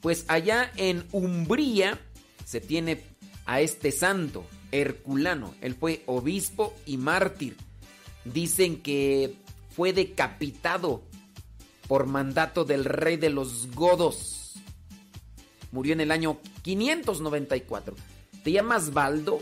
Pues allá en Umbría se tiene a este santo, Herculano. Él fue obispo y mártir. Dicen que fue decapitado por mandato del rey de los godos. Murió en el año 594. ¿Te llamas Baldo?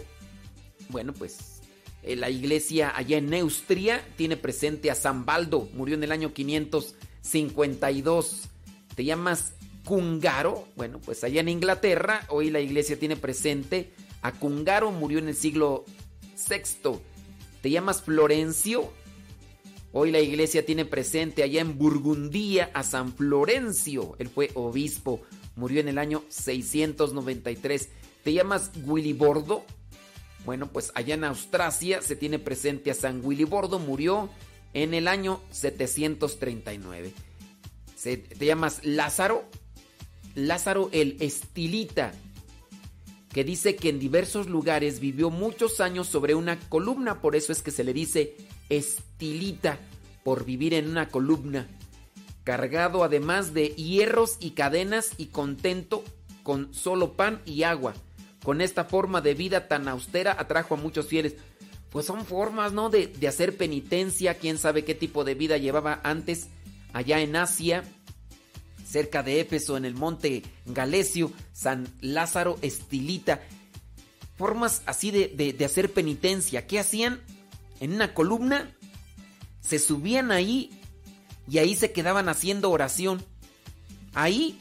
Bueno, pues eh, la iglesia allá en Neustria tiene presente a San Baldo. Murió en el año 552. ¿Te llamas Cungaro? Bueno, pues allá en Inglaterra hoy la iglesia tiene presente a Cungaro. Murió en el siglo VI. ¿Te llamas Florencio? Hoy la iglesia tiene presente allá en Burgundía a San Florencio. Él fue obispo. Murió en el año 693. ¿Te llamas Willibordo? Bueno, pues allá en Austrasia se tiene presente a San Willibordo. Murió en el año 739. Se- ¿Te llamas Lázaro? Lázaro el Estilita, que dice que en diversos lugares vivió muchos años sobre una columna, por eso es que se le dice Estilita, por vivir en una columna, cargado además de hierros y cadenas y contento con solo pan y agua. Con esta forma de vida tan austera atrajo a muchos fieles. Pues son formas, ¿no? De, de hacer penitencia, quién sabe qué tipo de vida llevaba antes allá en Asia, cerca de Éfeso, en el monte Galesio, San Lázaro Estilita. Formas así de, de- de hacer penitencia. ¿Qué hacían? En una columna, se subían ahí y ahí se quedaban haciendo oración. Ahí,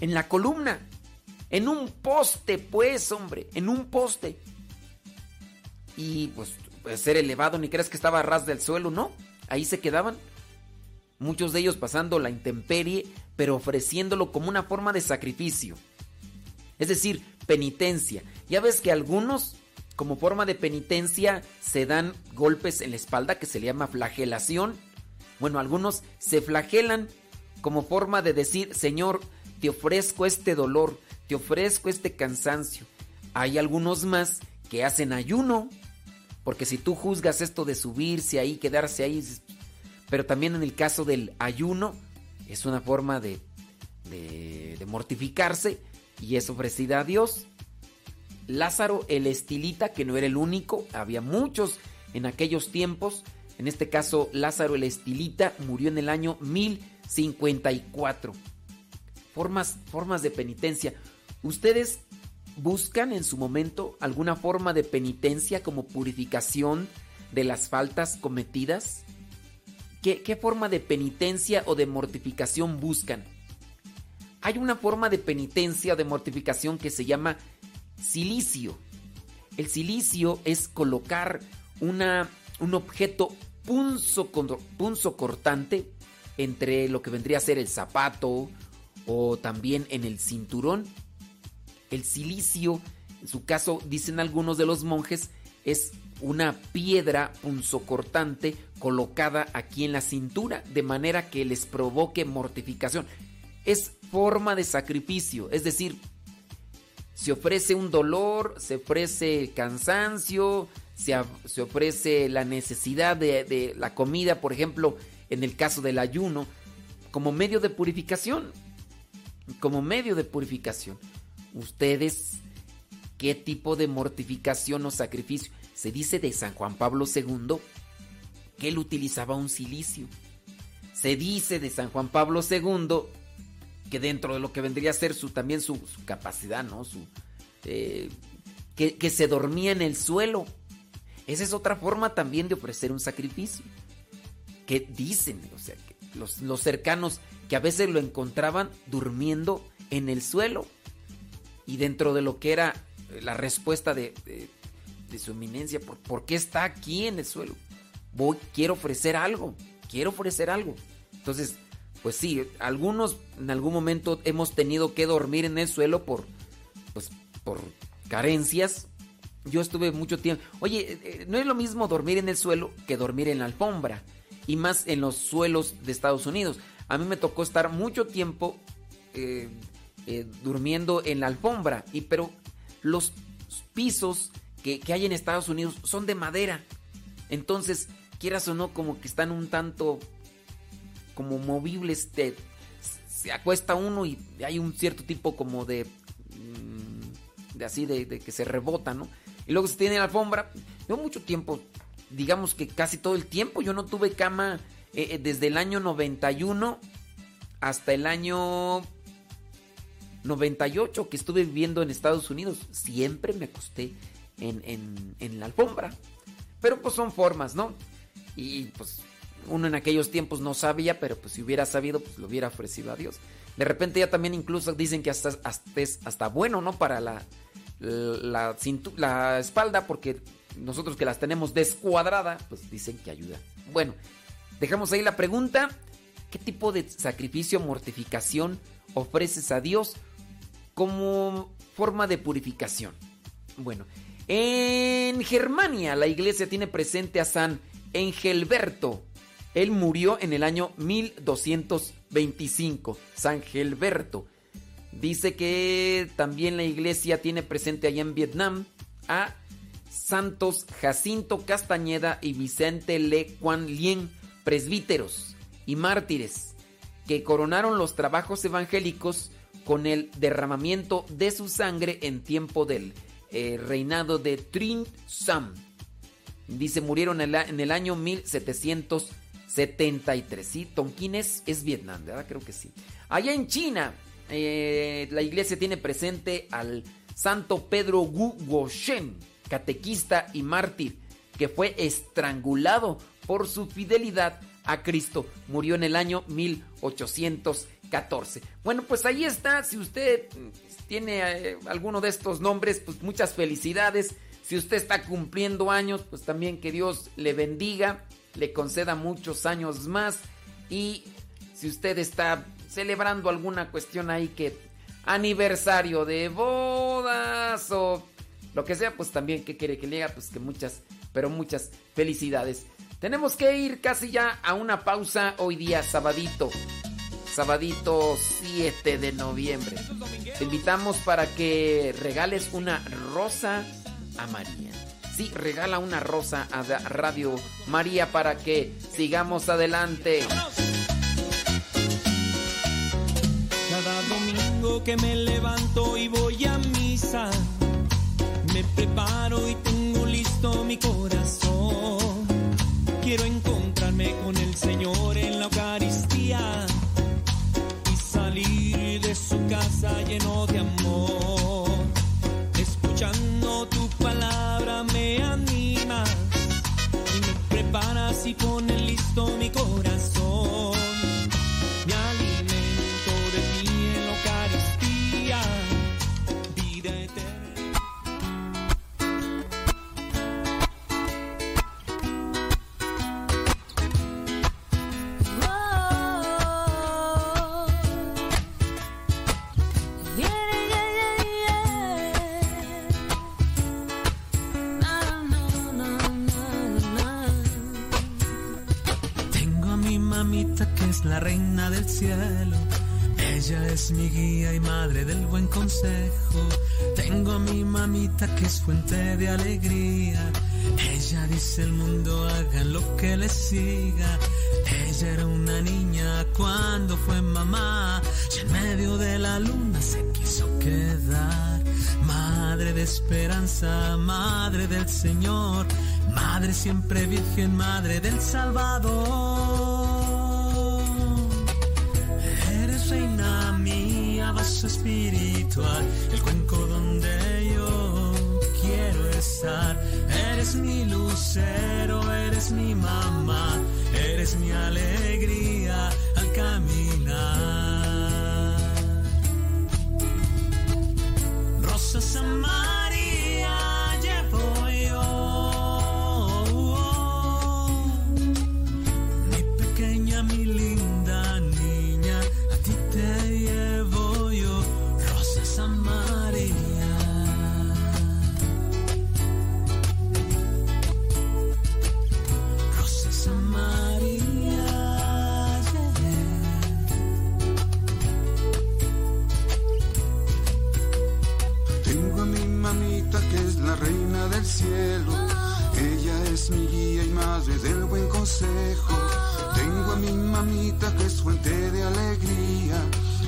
en la columna. En un poste, pues, hombre, en un poste. Y pues, pues, ser elevado, ni creas que estaba a ras del suelo, ¿no? Ahí se quedaban. Muchos de ellos pasando la intemperie, pero ofreciéndolo como una forma de sacrificio. Es decir, penitencia. Ya ves que algunos, como forma de penitencia, se dan golpes en la espalda que se le llama flagelación. Bueno, algunos se flagelan como forma de decir, Señor, te ofrezco este dolor, te ofrezco este cansancio. Hay algunos más que hacen ayuno, porque si tú juzgas esto de subirse ahí, quedarse ahí, pero también en el caso del ayuno, es una forma de, de, mortificarse y es ofrecida a Dios. Lázaro el estilita, que no era el único, había muchos en aquellos tiempos. En este caso, Lázaro el estilita murió en el año 1054. Formas, formas de penitencia. ¿Ustedes buscan en su momento alguna forma de penitencia como purificación de las faltas cometidas? ¿Qué, forma de penitencia o de mortificación buscan? Hay una forma de penitencia o de mortificación que se llama silicio. El silicio es colocar una, un objeto punzo, punzo cortante entre lo que vendría a ser el zapato o también en el cinturón. El silicio, en su caso, dicen algunos de los monjes, es una piedra punzocortante colocada aquí en la cintura, de manera que les provoque mortificación. Es forma de sacrificio, es decir, se ofrece un dolor, se ofrece cansancio, se, ofrece la necesidad de, la comida, por ejemplo, en el caso del ayuno, como medio de purificación. Como medio de purificación. Ustedes, ¿qué tipo de mortificación o sacrificio? Se dice de San Juan Pablo II que él utilizaba un silicio. Se dice de San Juan Pablo II que dentro de lo que vendría a ser su, también su, capacidad, ¿no? Su, eh, que se dormía en el suelo. Esa es otra forma también de ofrecer un sacrificio. Que dicen, o sea, los, los cercanos que a veces lo encontraban durmiendo en el suelo. Y dentro de lo que era la respuesta de, de, de su eminencia, ¿por, ¿por, qué está aquí en el suelo? Voy, quiero ofrecer algo, quiero ofrecer algo. Entonces, pues sí, algunos en algún momento hemos tenido que dormir en el suelo por, pues, por carencias. Yo estuve mucho tiempo. Oye, eh, no es lo mismo dormir en el suelo que dormir en la alfombra. Y más en los suelos de Estados Unidos. A mí me tocó estar mucho tiempo eh, eh, durmiendo en la alfombra. Y pero los pisos que, que hay en Estados Unidos son de madera. Entonces, quieras o no, como que están un tanto como movibles, te, se acuesta uno y hay un cierto tipo como de, mm, así, de, que se rebota, ¿no? Y luego se tiene la alfombra. Yo mucho tiempo, digamos que casi todo el tiempo, yo no tuve cama eh, desde el año 91 hasta el año 98 que estuve viviendo en Estados Unidos. Siempre me acosté en, en la alfombra. Pero pues son formas, ¿no? Y pues uno en aquellos tiempos no sabía, pero pues si hubiera sabido, pues lo hubiera ofrecido a Dios. De repente ya también incluso dicen que hasta, hasta es hasta bueno, ¿no? Para la, la, espalda, porque nosotros que las tenemos descuadrada, pues dicen que ayuda. Bueno, dejamos ahí la pregunta. ¿Qué tipo de sacrificio, mortificación ofreces a Dios como forma de purificación? Bueno, en Germania la iglesia tiene presente a San Engelberto, él murió en el año 1225, San Gilberto. Dice que también la iglesia tiene presente allá en Vietnam a Santos Jacinto Castañeda y Vicente Le Quan Lien, presbíteros y mártires, que coronaron los trabajos evangélicos con el derramamiento de su sangre en tiempo del eh, reinado de Trin Sam. Dice, murieron en el año 1700 73. Sí, Tonkin es, Vietnam, ¿verdad? Creo que sí. Allá en China, eh, la iglesia tiene presente al santo Pedro Gu Goshen, catequista y mártir, que fue estrangulado por su fidelidad a Cristo. Murió en el año 1814. Bueno, pues ahí está. Si usted tiene eh, alguno de estos nombres, pues muchas felicidades. Si usted está cumpliendo años, pues también que Dios le bendiga le conceda muchos años más y si usted está celebrando alguna cuestión ahí que aniversario de boda, bodas o lo que sea, pues también, ¿qué quiere que le? Pues que muchas, pero muchas felicidades. Tenemos que ir casi ya a una pausa hoy día, sabadito. Sabadito 7 de noviembre. Te invitamos para que regales una rosa a María. Sí, regala una rosa a Radio María para que sigamos adelante. Cada domingo que me levanto y voy a misa, me preparo y tengo listo mi corazón. Quiero encontrarme con el Señor en la Eucaristía y salir de su casa lleno de Tengo a mi mamita que es fuente de alegría. Ella dice el mundo hagan lo que le siga. Ella era una niña cuando fue mamá. Y en medio de la luna se quiso quedar. Madre de esperanza, madre del Señor. Madre siempre virgen, madre del Salvador. Eres reina mía, vaso el cuenco donde yo quiero estar. Eres mi lucero, eres mi mamá, eres mi alegría al caminar. Rosas a que es fuente de alegría.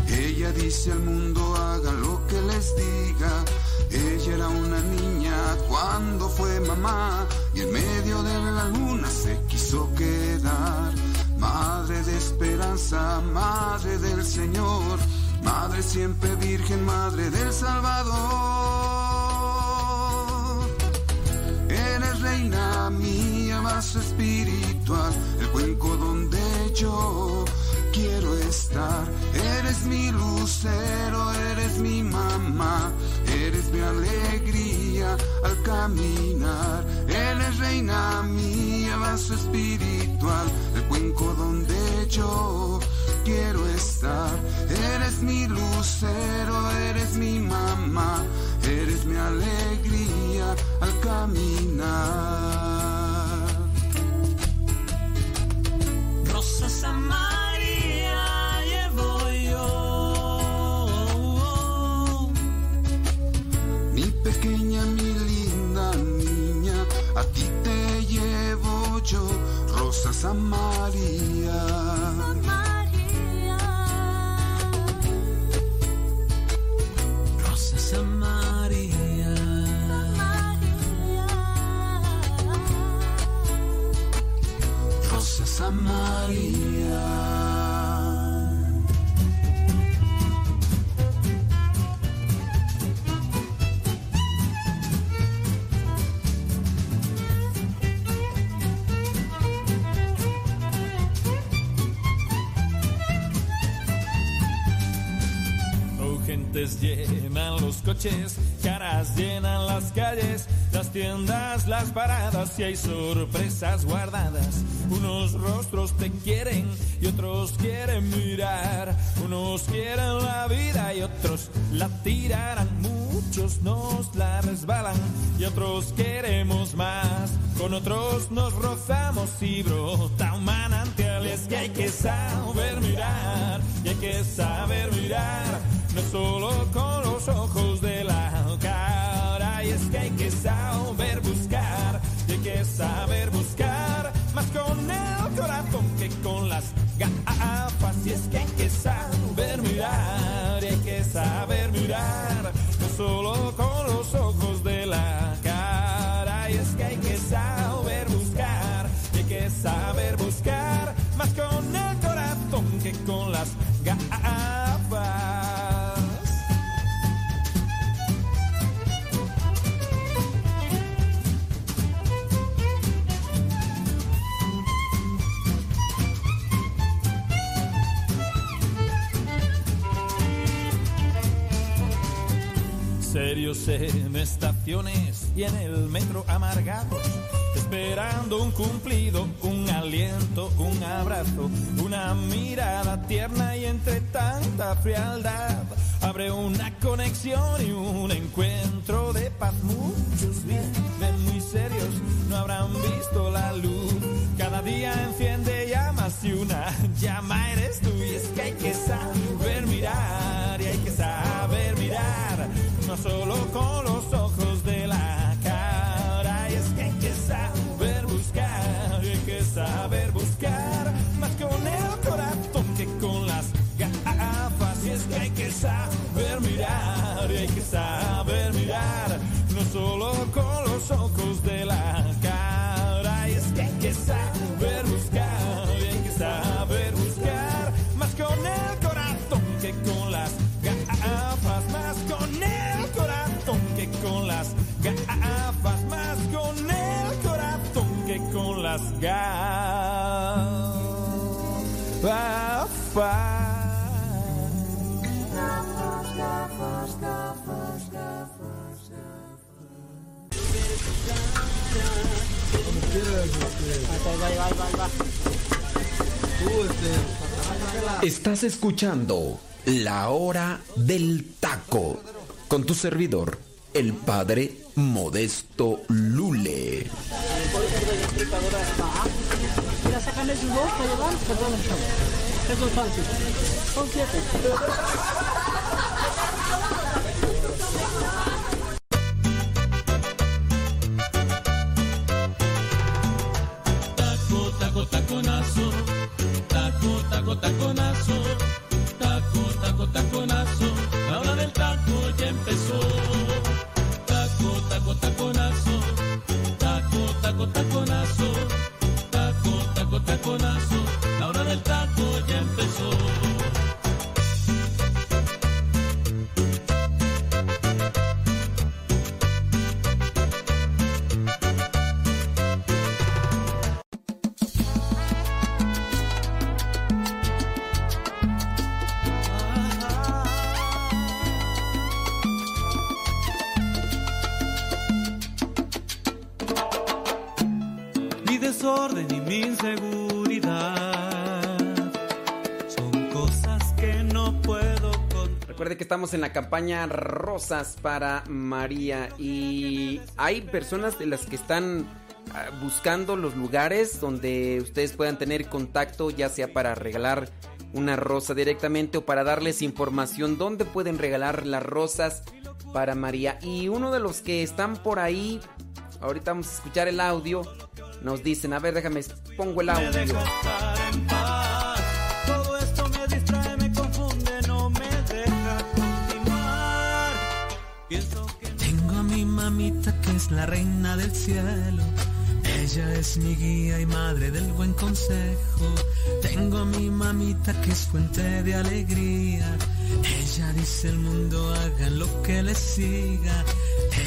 Ella dice al mundo hagan lo que les diga. Ella era una niña cuando fue mamá y en medio de la luna se quiso quedar. Madre de esperanza, madre del Señor, madre siempre virgen, madre del Salvador. Eres reina mía, vaso espiritual, el cuenco donde yo quiero estar. Eres mi lucero, eres mi mamá, eres mi alegría al caminar. Eres reina mía, vaso espiritual, el cuenco donde yo quiero estar. Eres mi lucero, eres mi mamá, eres mi alegría al caminar. Rosas a María llevo yo. Mi pequeña, mi linda niña, a ti te llevo yo, rosas a María. Rosas coches, caras llenan las calles, las tiendas, las paradas y hay sorpresas guardadas. Unos rostros te quieren y otros quieren mirar. Unos quieren la vida y otros la tirarán mucho muchos nos la resbalan y otros queremos más. Con otros nos rozamos y brota un manantial. Y es que hay que saber mirar, y hay que saber mirar, no solo con los ojos de la cara. Y es que hay que saber buscar, y hay que saber buscar, más con el corazón que con las gafas. Y es que hay que saber mirar, y hay que saber mirar, no solo con Serios en estaciones y en el metro amargados, esperando un cumplido, un aliento, un abrazo, una mirada tierna y entre tanta frialdad abre una conexión y un encuentro de paz. Muchos viven muy serios, no habrán visto la luz. Cada día enciende llamas y una llama eres tú. Y es que hay que saber mirar y hay que saber mirar, solo con los ojos de la cara. Y es que hay que saber buscar hay que saber buscar, más con el corazón que con las gafas. Y es que hay que saber mirar hay que saber Estás escuchando La Hora del Taco con tu servidor, el padre Modesto Lule. Taco, taco, taconazo. Taco, taco, taconazo. Taco, taco, taconazo. Taco, taco, taconazo. Recuerde que estamos en la campaña Rosas para María y hay personas de las que están ah, buscando los lugares donde ustedes puedan tener contacto, ya sea para regalar una rosa directamente o para darles información dónde pueden regalar las rosas para María. Y uno de los que están por ahí, ahorita vamos a escuchar el audio, nos dicen, a ver, déjame, pongo el audio. La reina del cielo. Ella es mi guía y madre del buen consejo. Tengo a mi mamita que es fuente de alegría. Ella dice el mundo hagan lo que le siga.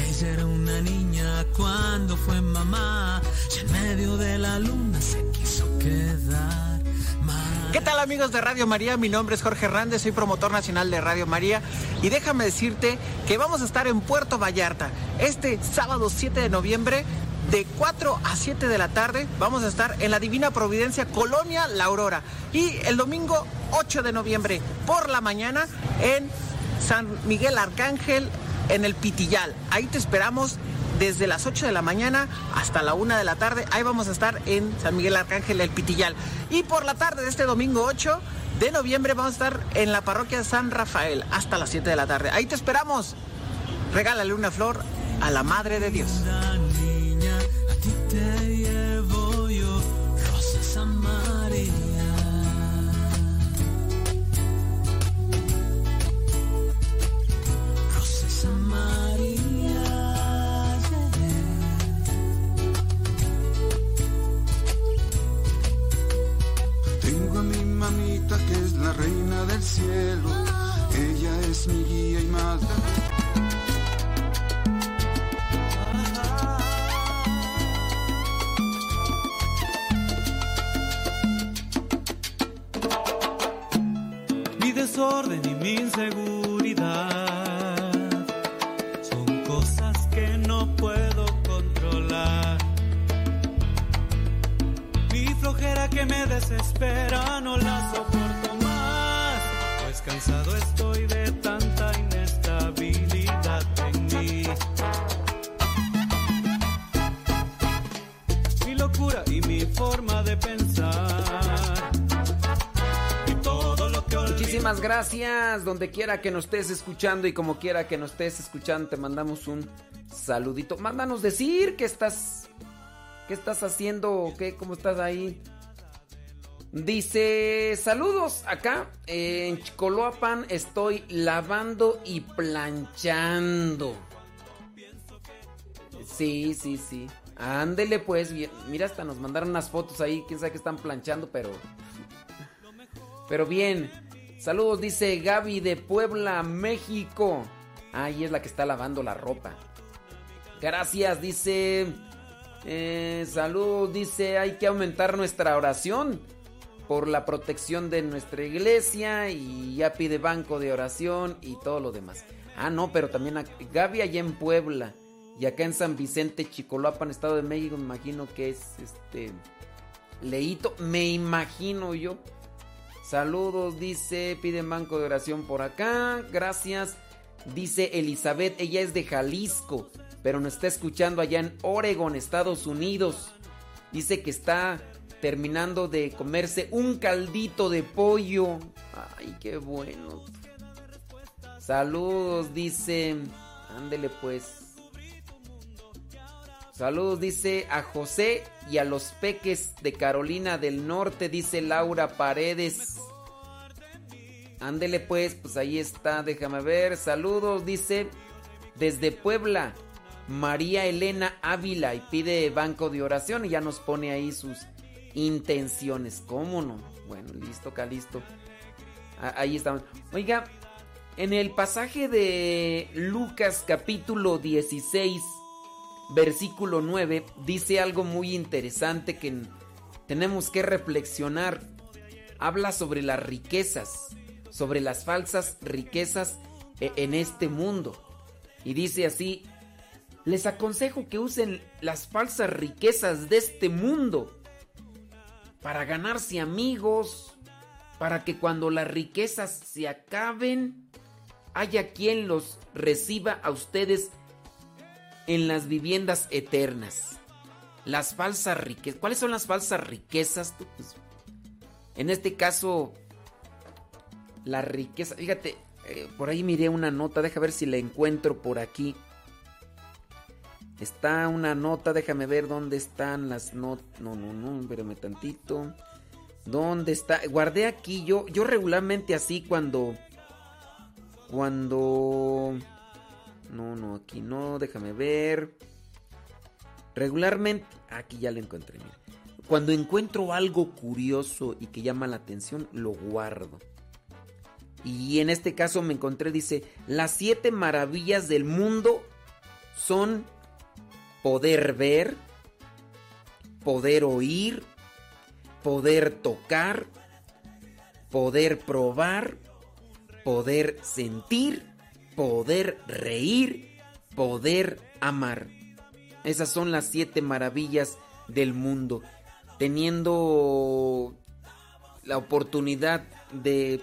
Ella era una niña cuando fue mamá. Y en medio de la luna se quiso quedar. ¿Qué tal amigos de Radio María? Mi nombre es Jorge Hernández, soy promotor nacional de Radio María y déjame decirte que vamos a estar en Puerto Vallarta este sábado 7 de noviembre de 4 a 7 de la tarde. Vamos a estar en la Divina Providencia Colonia La Aurora y el domingo 8 de noviembre por la mañana en San Miguel Arcángel en el Pitillal. Ahí te esperamos desde las 8 de la mañana hasta la 1 de la tarde. Ahí vamos a estar en San Miguel Arcángel, el Pitillal. Y por la tarde de este domingo 8 de noviembre vamos a estar en la parroquia San Rafael hasta las 7 de la tarde. Ahí te esperamos. Regálale una flor a la Madre de Dios. Que es la reina del cielo. Ella es mi guía y madre. Mi desorden y mi inseguridad flojera que me desespera no la soporto más, pues cansado estoy de tanta inestabilidad en mí. Mi locura y mi forma de pensar. Y todo lo que Muchísimas gracias, donde quiera que nos estés escuchando y como quiera que nos estés escuchando, te mandamos un saludito. Mándanos decir qué estás, qué estás haciendo, qué, cómo estás ahí. Dice, saludos acá en Chicoloapan estoy lavando y planchando. Sí, sí, sí. Ándele pues, mira hasta nos mandaron unas fotos ahí, quién sabe que están planchando, pero pero bien. Saludos, dice Gaby de Puebla, México. Ahí es la que está lavando la ropa. Gracias, dice. Eh, saludos, dice. Hay que aumentar nuestra oración por la protección de nuestra iglesia. Y ya pide banco de oración y todo lo demás. Ah, no, pero también a- Gaby allá en Puebla. Y acá en San Vicente, Chicoloapan, Estado de México, me imagino que es este. Leito, me imagino yo. Saludos, dice, piden banco de oración por acá. Gracias. Dice Elizabeth, ella es de Jalisco, pero nos está escuchando allá en Oregon, Estados Unidos. Dice que está terminando de comerse un caldito de pollo. Ay, qué bueno. Saludos, dice. Ándele pues. Saludos, dice a José y a los peques de Carolina del Norte, dice Laura Paredes. Ándele pues, pues ahí está, déjame ver. Saludos, dice desde Puebla, María Elena Ávila y pide banco de oración y ya nos pone ahí sus intenciones. ¿Cómo no? Bueno, listo, acá listo. Ah, Ahí estamos. Oiga, en el pasaje de Lucas capítulo 16, versículo 9, dice algo muy interesante que tenemos que reflexionar. Habla sobre las riquezas, sobre las falsas riquezas e- en este mundo. Y dice así, les aconsejo que usen las falsas riquezas de este mundo para ganarse amigos, para que cuando las riquezas se acaben, haya quien los reciba a ustedes en las viviendas eternas. Las falsas riquezas. ¿Cuáles son las falsas riquezas? Pues, en este caso, la riqueza. Fíjate, eh, por ahí miré una nota. Deja ver si la encuentro por aquí. Está una nota, déjame ver dónde están las notas. No, no, no, espérame tantito. ¿Dónde está? Guardé aquí yo. Yo regularmente así cuando. Cuando. No, no, aquí no, déjame ver. Regularmente. Aquí ya lo encontré, mira. Cuando encuentro algo curioso y que llama la atención, lo guardo. Y en este caso me encontré, dice, las siete maravillas del mundo son poder ver, poder oír, poder tocar, poder probar, poder sentir, poder reír, poder amar. Esas son las siete maravillas del mundo. Teniendo la oportunidad de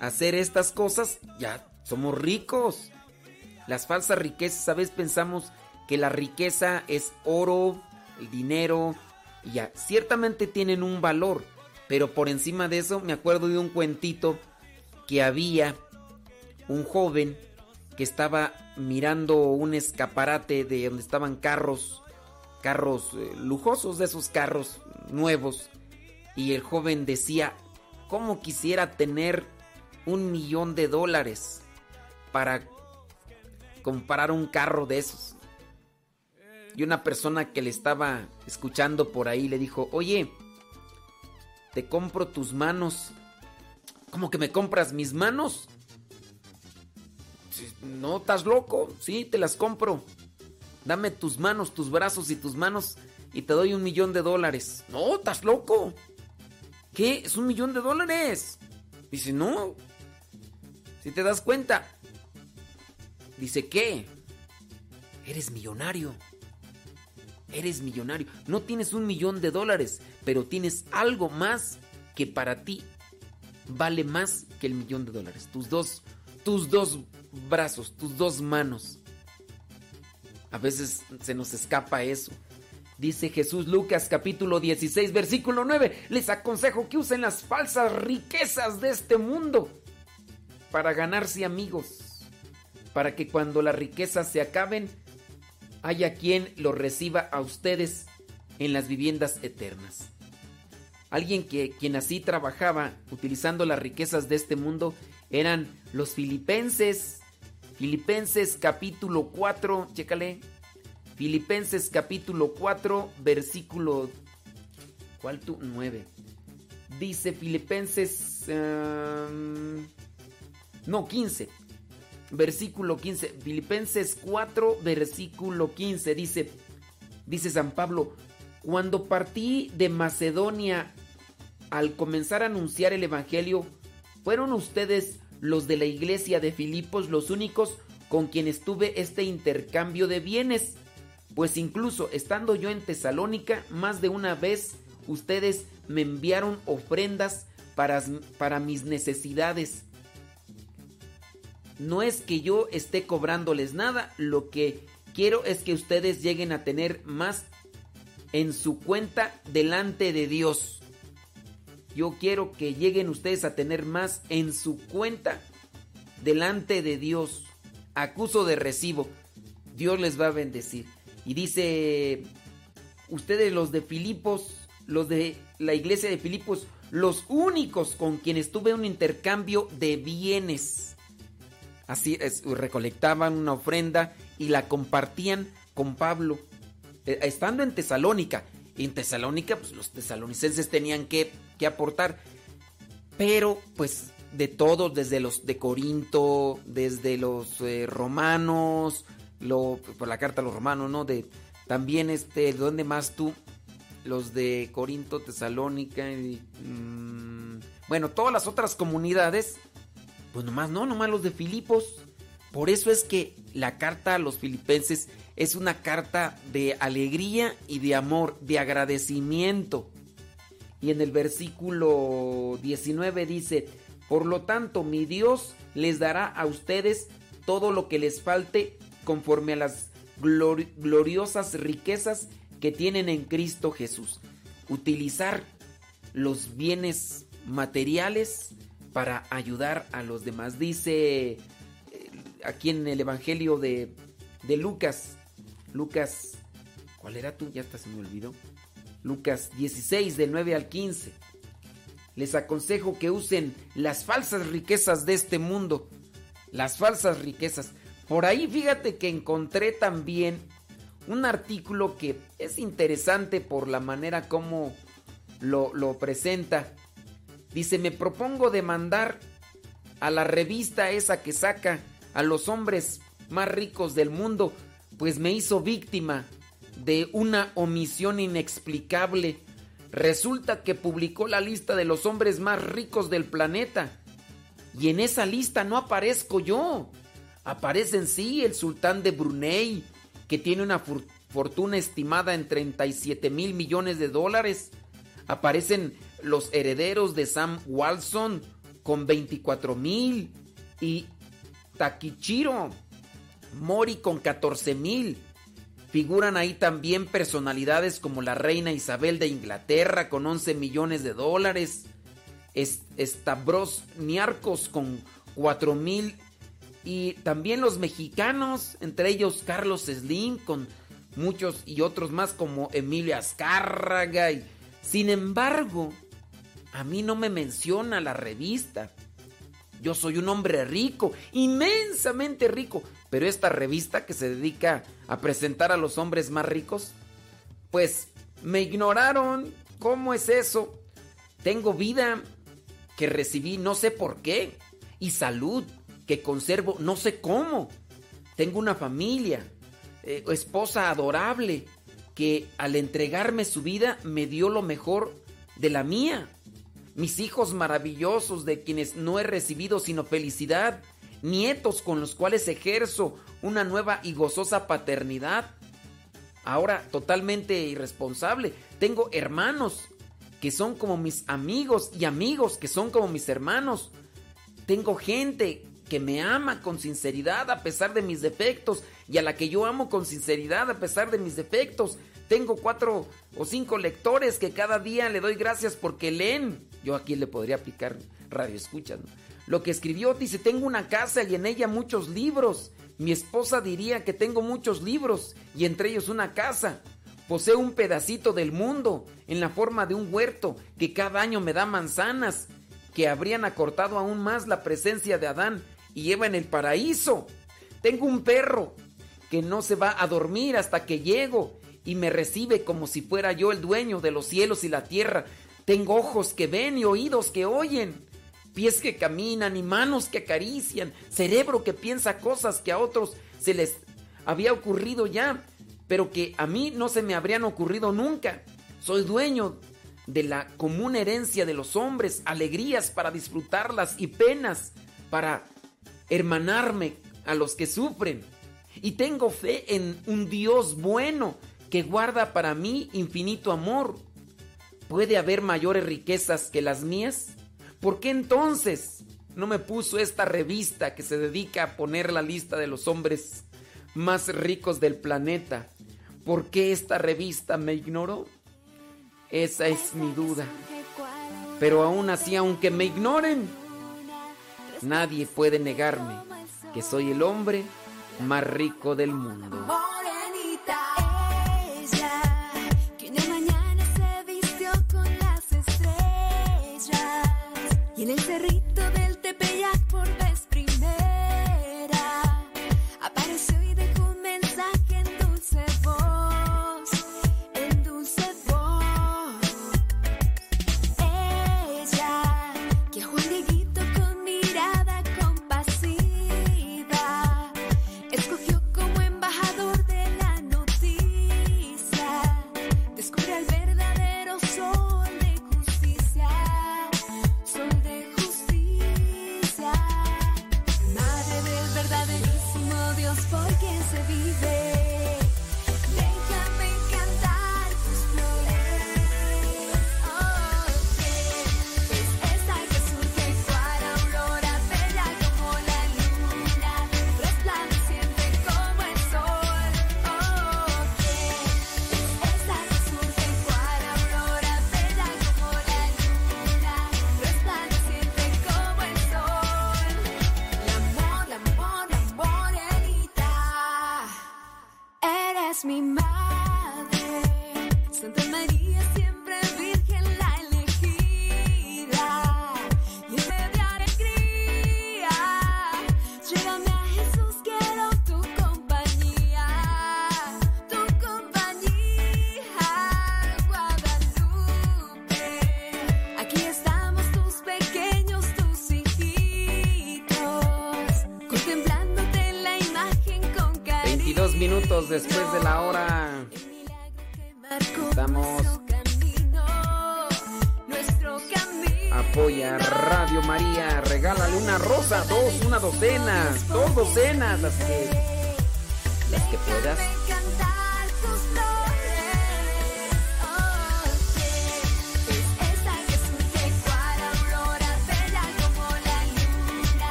hacer estas cosas, ya somos ricos. Las falsas riquezas, a veces pensamos que la riqueza es oro, el dinero, y ya. Ciertamente tienen un valor, pero por encima de eso me acuerdo de un cuentito que había un joven que estaba mirando un escaparate de donde estaban carros, carros eh, lujosos de esos carros nuevos, y el joven decía, ¿cómo quisiera tener un millón de dólares para comprar un carro de esos? Y una persona que le estaba escuchando por ahí le dijo, oye, te compro tus manos. ¿Cómo que me compras mis manos? No, estás loco. Sí, te las compro. Dame tus manos, tus brazos y tus manos y te doy un millón de dólares. No, estás loco. ¿Qué? Es un millón de dólares. Dice, no. Si te das cuenta. Dice, ¿qué? Eres millonario. Eres millonario. No tienes un millón de dólares, pero tienes algo más que para ti vale más que el millón de dólares. Tus dos, tus dos brazos, tus dos manos. A veces se nos escapa eso. Dice Jesús Lucas capítulo 16 versículo 9. Les aconsejo que usen las falsas riquezas de este mundo para ganarse amigos. Para que cuando las riquezas se acaben, haya quien los reciba a ustedes en las viviendas eternas. Alguien que quien así trabajaba utilizando las riquezas de este mundo eran los filipenses. Filipenses capítulo 4, chécale. Filipenses capítulo 4, versículo ¿Cuál tú? 9. Dice Filipenses um, no 15 versículo 15. Filipenses 4, versículo 15. Dice, dice San Pablo, cuando partí de Macedonia al comenzar a anunciar el Evangelio, fueron ustedes los de la iglesia de Filipos los únicos con quienes tuve este intercambio de bienes. Pues incluso estando yo en Tesalónica, más de una vez ustedes me enviaron ofrendas para, para mis necesidades no es que yo esté cobrándoles nada, lo que quiero es que ustedes lleguen a tener más en su cuenta delante de Dios. Yo quiero que lleguen ustedes a tener más en su cuenta delante de Dios. Acuso de recibo. Dios les va a bendecir. Y dice, ustedes los de Filipos, los de la iglesia de Filipos, los únicos con quienes tuve un intercambio de bienes. Así es, recolectaban una ofrenda y la compartían con Pablo. Eh, estando en Tesalónica. En Tesalónica, pues los tesalonicenses tenían que, que aportar. Pero, pues, de todos, desde los de Corinto, desde los eh, romanos, lo, por la carta a los romanos, ¿no? De, también, este, ¿dónde más tú? Los de Corinto, Tesalónica, y, mm, bueno, todas las otras comunidades pues nomás no, nomás los de Filipos. Por eso es que la carta a los filipenses es una carta de alegría y de amor, de agradecimiento. Y en el versículo 19 dice, por lo tanto mi Dios les dará a ustedes todo lo que les falte conforme a las gloriosas riquezas que tienen en Cristo Jesús. Utilizar los bienes materiales para ayudar a los demás. Dice eh, aquí en el Evangelio de, de Lucas, Lucas, ¿cuál era tú? Ya hasta se me olvidó. Lucas 16 del 9 al 15. Les aconsejo que usen las falsas riquezas de este mundo. Las falsas riquezas. Por ahí fíjate que encontré también un artículo que es interesante por la manera como lo, lo presenta. Dice, me propongo demandar a la revista esa que saca a los hombres más ricos del mundo, pues me hizo víctima de una omisión inexplicable. Resulta que publicó la lista de los hombres más ricos del planeta. Y en esa lista no aparezco yo. Aparece en sí el sultán de Brunei, que tiene una fortuna estimada en 37 mil millones de dólares. Aparecen los herederos de Sam Walson con 24 mil y Takichiro Mori con 14 mil. Figuran ahí también personalidades como la reina Isabel de Inglaterra con 11 millones de dólares. Stavros Niarcos con 4 mil. Y también los mexicanos, entre ellos Carlos Slim con muchos y otros más como Emilio Azcárraga. Y, sin embargo, a mí no me menciona la revista. Yo soy un hombre rico, inmensamente rico, pero esta revista que se dedica a presentar a los hombres más ricos, pues me ignoraron. ¿Cómo es eso? Tengo vida que recibí no sé por qué y salud que conservo no sé cómo. Tengo una familia, eh, esposa adorable que al entregarme su vida me dio lo mejor de la mía mis hijos maravillosos de quienes no he recibido sino felicidad, nietos con los cuales ejerzo una nueva y gozosa paternidad. Ahora totalmente irresponsable, tengo hermanos que son como mis amigos y amigos que son como mis hermanos. Tengo gente que me ama con sinceridad a pesar de mis defectos y a la que yo amo con sinceridad a pesar de mis defectos. Tengo cuatro o cinco lectores que cada día le doy gracias porque leen. Yo aquí le podría aplicar radio escuchas. Lo que escribió dice, tengo una casa y en ella muchos libros. Mi esposa diría que tengo muchos libros y entre ellos una casa. Poseo un pedacito del mundo en la forma de un huerto que cada año me da manzanas que habrían acortado aún más la presencia de Adán y lleva en el paraíso. Tengo un perro que no se va a dormir hasta que llego y me recibe como si fuera yo el dueño de los cielos y la tierra. Tengo ojos que ven y oídos que oyen, pies que caminan y manos que acarician, cerebro que piensa cosas que a otros se les había ocurrido ya, pero que a mí no se me habrían ocurrido nunca. Soy dueño de la común herencia de los hombres, alegrías para disfrutarlas y penas para hermanarme a los que sufren. Y tengo fe en un Dios bueno que guarda para mí infinito amor. ¿Puede haber mayores riquezas que las mías? ¿Por qué entonces no me puso esta revista que se dedica a poner la lista de los hombres más ricos del planeta? ¿Por qué esta revista me ignoró? Esa es mi duda. Pero aún así, aunque me ignoren, nadie puede negarme que soy el hombre más rico del mundo. En el cerrito del Tepeyac por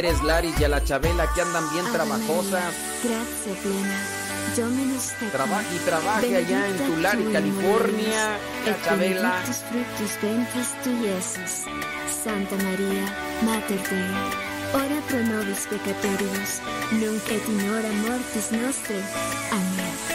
Pérez Laris y a la Chabela que andan bien trabajosas. Plena. Tecum. Trabaje y trabaje allá en Tulare, California. La Chabela. benedictus fructus ventris tu, Iesus. Santa Maria, Mater Dei, ora pro nobis peccatoribus, nunc et in hora mortis nostre. Amen.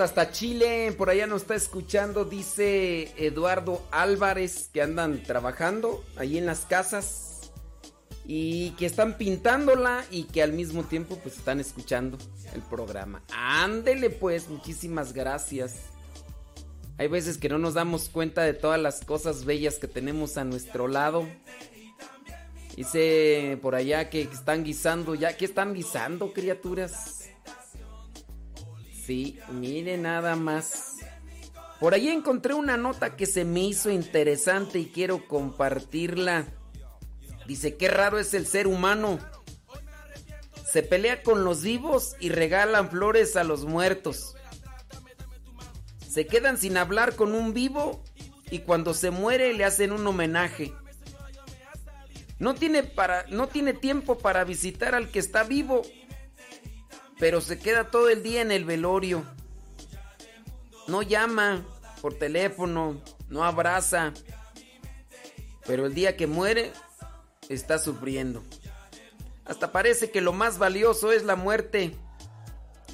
Hasta Chile, por allá nos está escuchando, dice Eduardo Álvarez, que andan trabajando ahí en las casas y que están pintándola y que al mismo tiempo pues están escuchando el programa. Ándele pues, muchísimas gracias. Hay veces que no nos damos cuenta de todas las cosas bellas que tenemos a nuestro lado. Dice por allá que están guisando ya. ¿Qué están guisando, criaturas? Sí, mire nada más. Por ahí encontré una nota que se me hizo interesante y quiero compartirla. Dice, qué raro es el ser humano. Se pelea con los vivos y regalan flores a los muertos. Se quedan sin hablar con un vivo y cuando se muere le hacen un homenaje. No tiene, para, no tiene tiempo para visitar al que está vivo, pero se queda todo el día en el velorio. No llama por teléfono, no abraza, pero el día que muere está sufriendo. Hasta parece que lo más valioso es la muerte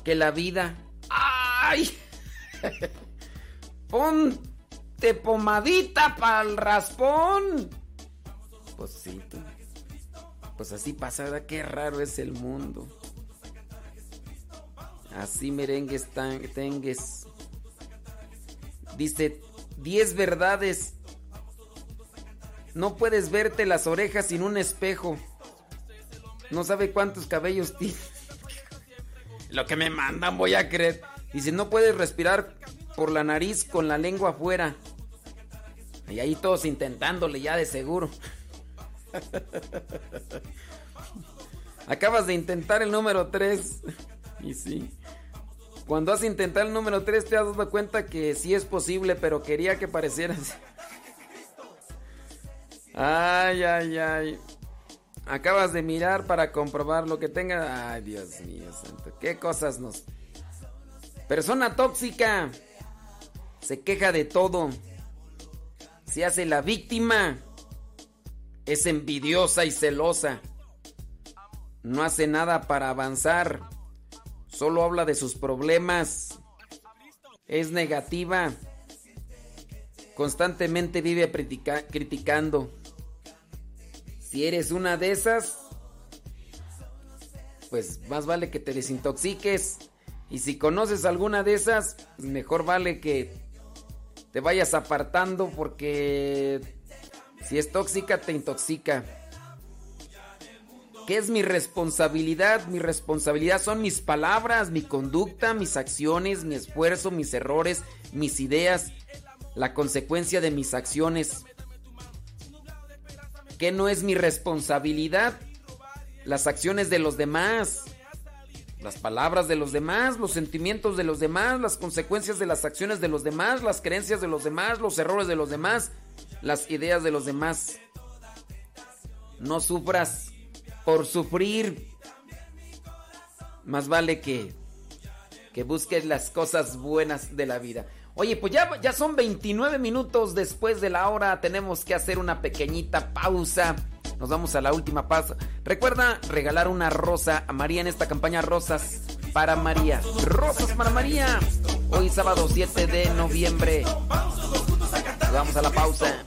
que la vida. ¡Ay! Ponte pomadita para el raspón. Pues sí. Pues así pasa, ¿verdad? Qué raro es el mundo. Así merengues tengues. Dice, 10 verdades. No puedes verte las orejas sin un espejo. No sabe cuántos cabellos tiene. Lo que me mandan voy a creer. Dice, no puedes respirar por la nariz con la lengua afuera. Y ahí todos intentándole ya de seguro. Acabas de intentar el número 3. Y sí. Cuando has intentado el número 3 te has dado cuenta que sí es posible, pero quería que parecieras. Ay, ay, ay. Acabas de mirar para comprobar lo que tenga. Ay, Dios mío, santo. ¿Qué cosas nos... Persona tóxica. Se queja de todo. Se hace la víctima. Es envidiosa y celosa. No hace nada para avanzar. Solo habla de sus problemas. es negativa. Constantemente vive criticando. Si eres una de esas, pues más vale que te desintoxiques. Y si conoces alguna de esas, mejor vale que te vayas apartando porque si es tóxica, te intoxica. ¿Qué es mi responsabilidad? Mi responsabilidad son mis palabras, mi conducta, mis acciones, mi esfuerzo, mis errores, mis ideas, la consecuencia de mis acciones. ¿Qué no es mi responsabilidad? Las acciones de los demás, las palabras de los demás, los sentimientos de los demás, las consecuencias de las acciones de los demás, las creencias de los demás, los errores de los demás, las ideas de los demás. No sufras por sufrir. Más vale que, que busques las cosas buenas de la vida. Oye, pues ya, ya son 29 minutos después de la hora. Tenemos que hacer una pequeñita pausa. Nos vamos a la última pausa. Recuerda regalar una rosa a María en esta campaña Rosas para María. Rosas para María. Hoy sábado 7 de noviembre. Vamos a la pausa.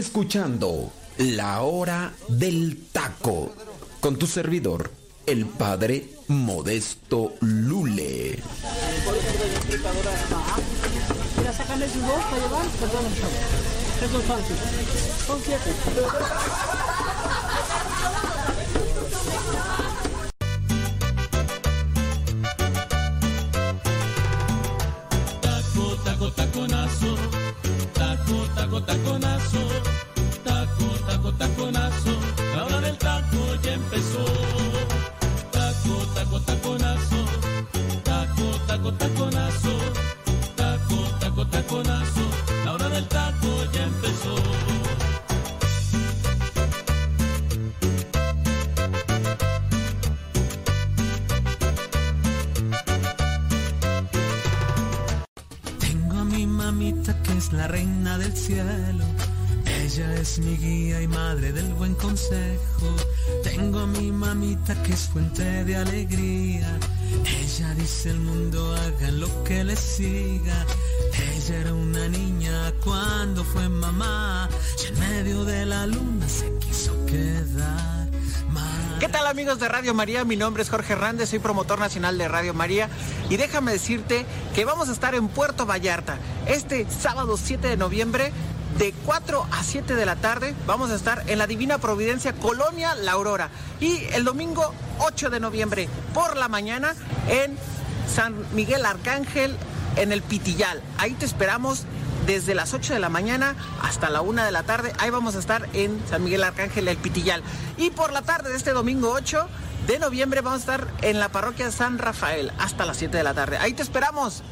Escuchando La Hora del Taco con tu servidor, el padre Modesto Lule. Fuente de alegría. Ella dice el mundo hagan lo que le siga. Ella era una niña cuando fue mamá. Y en medio de la luna se quiso quedar. ¿Qué tal amigos de Radio María? Mi nombre es Jorge Hernández, soy promotor nacional de Radio María y déjame decirte que vamos a estar en Puerto Vallarta este sábado 7 de noviembre de 4 a 7 de la tarde. Vamos a estar en la Divina Providencia Colonia La Aurora y el domingo 8 de noviembre por la mañana en San Miguel Arcángel en el Pitillal. Ahí te esperamos desde las 8 de la mañana hasta la 1 de la tarde. Ahí vamos a estar en San Miguel Arcángel, el Pitillal. Y por la tarde de este domingo 8 de noviembre vamos a estar en la parroquia San Rafael hasta las 7 de la tarde. Ahí te esperamos.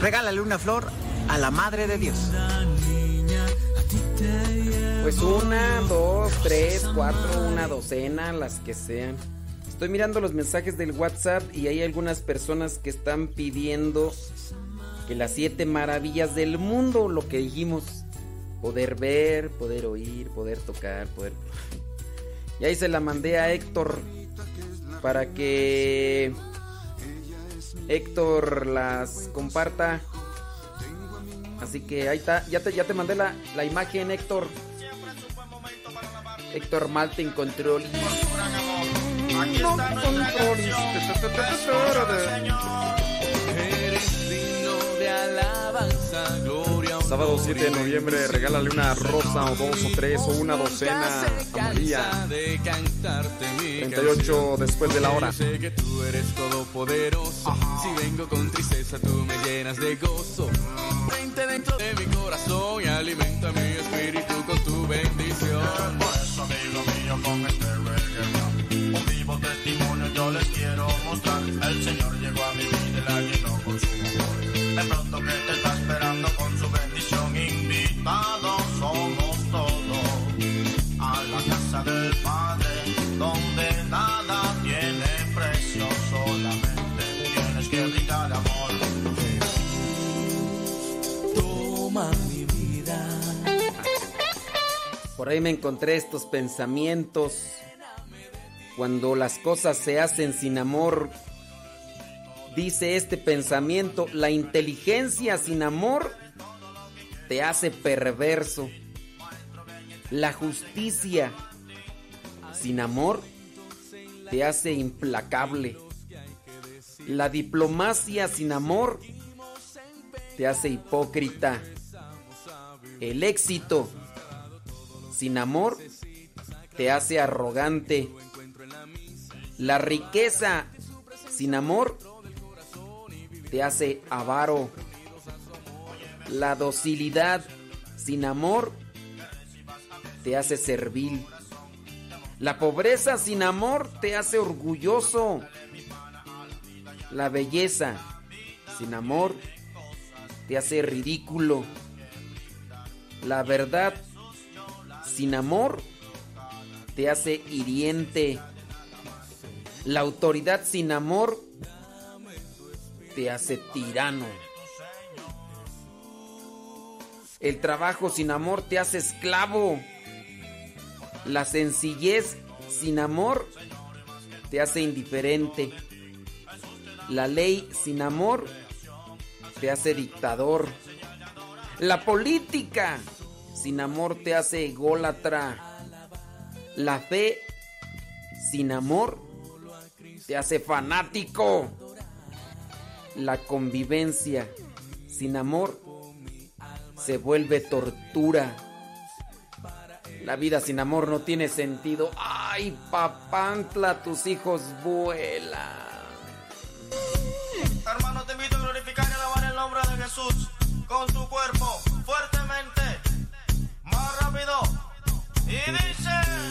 Regálale una flor a la Madre de Dios. Pues una, dos, tres, cuatro, una docena, las que sean. Estoy mirando los mensajes del WhatsApp y hay algunas personas que están pidiendo que las siete maravillas del mundo, lo que dijimos, poder ver, poder oír, poder tocar, poder... Y ahí se la mandé a Héctor para que Héctor las comparta. Así que ahí está, ya te, mandé la, imagen, Héctor. Héctor Malten Control. No controles. Sábado 7 de noviembre, regálale una rosa o dos o tres o una docena a María. 38 después de la hora. Sé que tú eres todopoderoso. Si vengo con tristeza, tú me llenas de gozo. Vente dentro de mi corazón y alimenta mi espíritu con tu bendición. Por eso, amigo mío, con Por ahí me encontré estos pensamientos. Cuando las cosas se hacen sin amor, dice este pensamiento, la inteligencia sin amor te hace perverso. La justicia sin amor te hace implacable. La diplomacia sin amor te hace hipócrita. El éxito sin amor te hace arrogante. La riqueza sin amor te hace avaro. La docilidad sin amor te hace servil. La pobreza sin amor te hace orgulloso. La belleza sin amor te hace ridículo. La verdad sin amor te hace hiriente. La autoridad sin amor te hace tirano. El trabajo sin amor te hace esclavo. La sencillez sin amor te hace indiferente. La ley sin amor te hace dictador. La política sin amor te hace ególatra. La fe sin amor te hace fanático. La convivencia sin amor se vuelve tortura. La vida sin amor no tiene sentido. Ay, papantla, tus hijos vuelan. Hermano, te invito a glorificar y alabar el nombre de Jesús con tu cuerpo fuertemente, rápido. Y dice.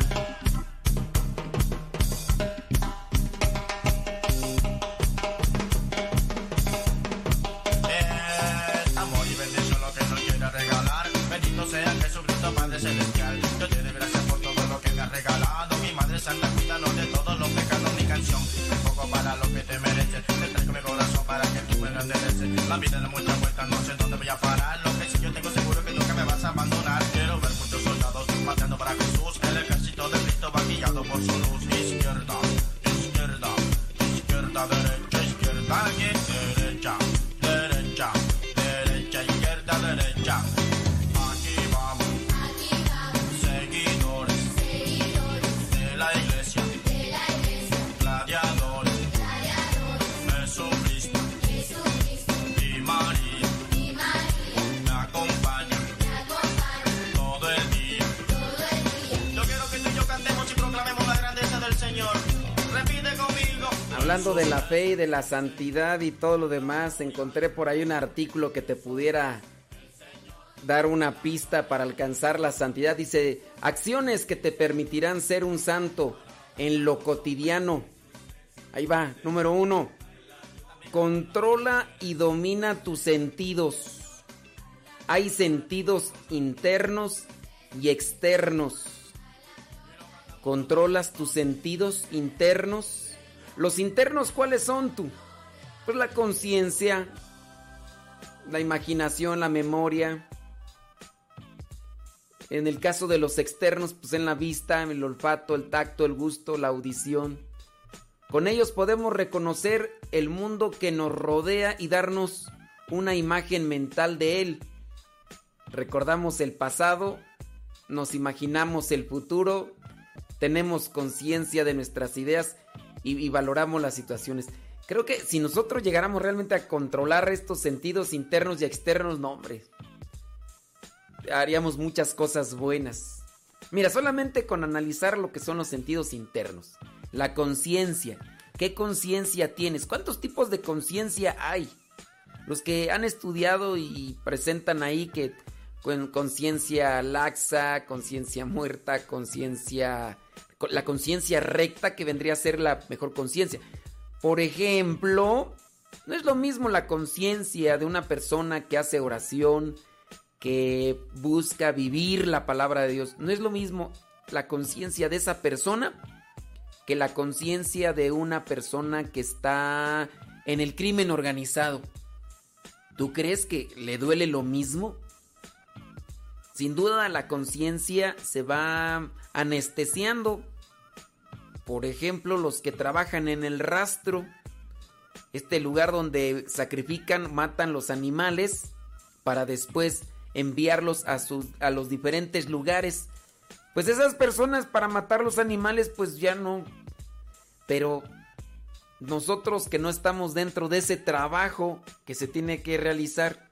Fe y de la santidad y todo lo demás, encontré por ahí un artículo que te pudiera dar una pista para alcanzar la santidad. Dice, acciones que te permitirán ser un santo en lo cotidiano. Ahí va, número uno. Controla y domina tus sentidos. Hay sentidos internos y externos. Controlas tus sentidos internos. Los internos, ¿cuáles son tú? Pues la conciencia, la imaginación, la memoria. En el caso de los externos, pues en la vista, el olfato, el tacto, el gusto, la audición. Con ellos podemos reconocer el mundo que nos rodea y darnos una imagen mental de él. Recordamos el pasado, nos imaginamos el futuro, tenemos conciencia de nuestras ideas y, valoramos las situaciones. Creo que si nosotros llegáramos realmente a controlar estos sentidos internos y externos, no, hombre, haríamos muchas cosas buenas. Mira, solamente con analizar lo que son los sentidos internos, la conciencia, ¿qué conciencia tienes? ¿Cuántos tipos de conciencia hay? Los que han estudiado y presentan ahí que con conciencia laxa, conciencia muerta, conciencia la conciencia recta que vendría a ser la mejor conciencia. Por ejemplo, no es lo mismo la conciencia de una persona que hace oración, que busca vivir la palabra de Dios. No es lo mismo la conciencia de esa persona que la conciencia de una persona que está en el crimen organizado. ¿Tú crees que le duele lo mismo? Sin duda la conciencia se va anestesiando. Por ejemplo, los que trabajan en el rastro, este lugar donde sacrifican, matan los animales para después enviarlos a, sus, a los diferentes lugares. Pues esas personas para matar los animales pues ya no. Pero nosotros que no estamos dentro de ese trabajo que se tiene que realizar,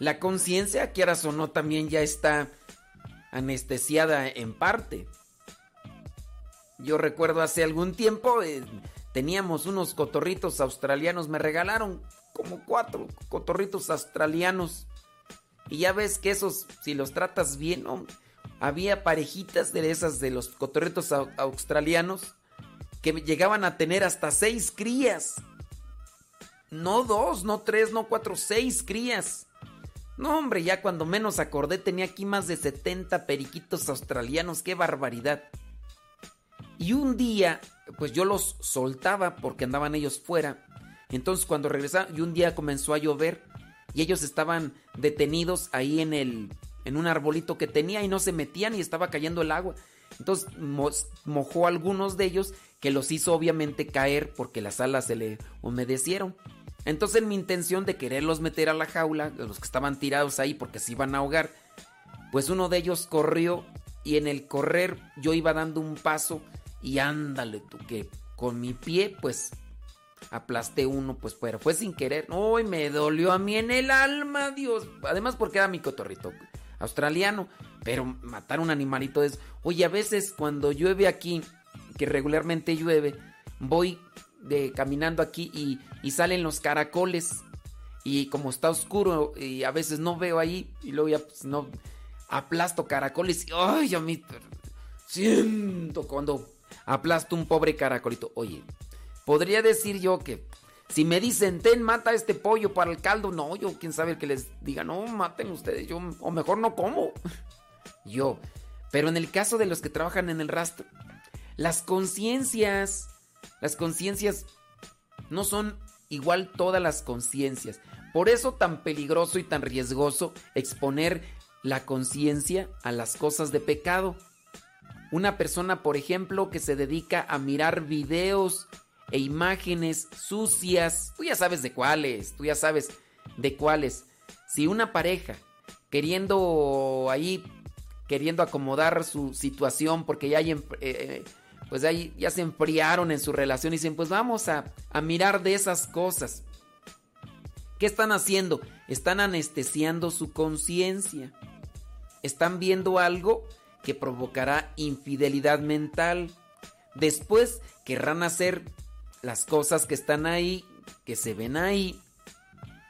la conciencia, quieras o no, también ya está anestesiada en parte. Yo recuerdo hace algún tiempo, eh, teníamos unos cotorritos australianos, me regalaron como cuatro cotorritos australianos. Y ya ves que esos, si los tratas bien, había parejitas de esas de los cotorritos australianos que llegaban a tener hasta seis crías. No dos, no tres, no cuatro, seis crías. No, hombre, ya cuando menos acordé tenía aquí más de 70 periquitos australianos, qué barbaridad. Y un día, pues yo los soltaba porque andaban ellos fuera. Entonces cuando regresaban, y un día comenzó a llover y ellos estaban detenidos ahí en el en un arbolito que tenía y no se metían y estaba cayendo el agua. Entonces mojó a algunos de ellos que los hizo obviamente caer porque las alas se le humedecieron. Entonces en mi intención de quererlos meter a la jaula, los que estaban tirados ahí porque se iban a ahogar, pues uno de ellos corrió y en el correr yo iba dando un paso y ándale tú que con mi pie pues aplasté uno pues pero fue sin querer. Uy, me dolió a mí en el alma, Dios. Además porque era mi cotorrito australiano, pero matar un animalito es... Oye, a veces cuando llueve aquí, que regularmente llueve, voy caminando aquí y, salen los caracoles. Y como está oscuro y a veces no veo ahí y luego ya pues, no aplasto caracoles y ay, a mí siento cuando aplasto un pobre caracolito. Oye, podría decir yo que si me dicen, ten, mata este pollo para el caldo, no, yo quién sabe que les diga, no, maten ustedes, yo, o mejor no como. Yo. Pero en el caso de los que trabajan en el rastro, las conciencias las conciencias no son igual todas las conciencias. Por eso tan peligroso y tan riesgoso exponer la conciencia a las cosas de pecado. Una persona, por ejemplo, que se dedica a mirar videos e imágenes sucias, tú ya sabes de cuáles, tú ya sabes de cuáles. Si una pareja queriendo ahí, queriendo acomodar su situación porque ya hay... Eh, pues ahí ya se enfriaron en su relación y dicen, pues vamos a, a mirar de esas cosas. ¿Qué están haciendo? Están anestesiando su conciencia. Están viendo algo que provocará infidelidad mental. Después querrán hacer las cosas que están ahí, que se ven ahí.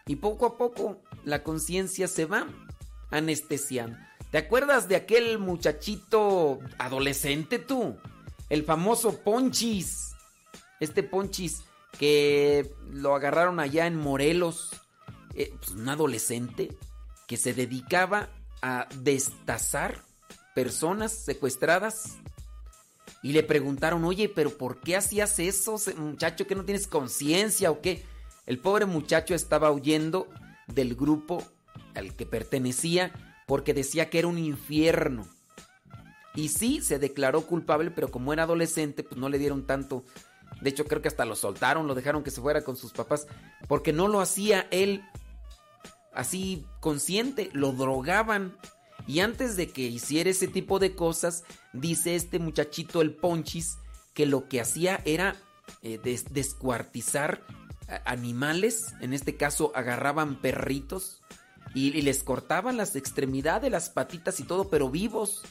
Y poco a poco la conciencia se va anestesiando. ¿Te acuerdas de aquel muchachito adolescente tú? el famoso Ponchis. Este Ponchis que lo agarraron allá en Morelos, eh, pues, un adolescente que se dedicaba a destazar personas secuestradas. Y le preguntaron, oye, pero ¿por qué hacías eso, muchacho, que no tienes conciencia o qué? El pobre muchacho estaba huyendo del grupo al que pertenecía porque decía que era un infierno. Y sí, se declaró culpable, pero como era adolescente, pues no le dieron tanto. De hecho, creo que hasta lo soltaron, lo dejaron que se fuera con sus papás, porque no lo hacía él así consciente, lo drogaban. Y antes de que hiciera ese tipo de cosas, dice este muchachito, el Ponchis, que lo que hacía era eh, descuartizar animales, en este caso agarraban perritos y, les cortaban las extremidades, las patitas y todo, pero vivos.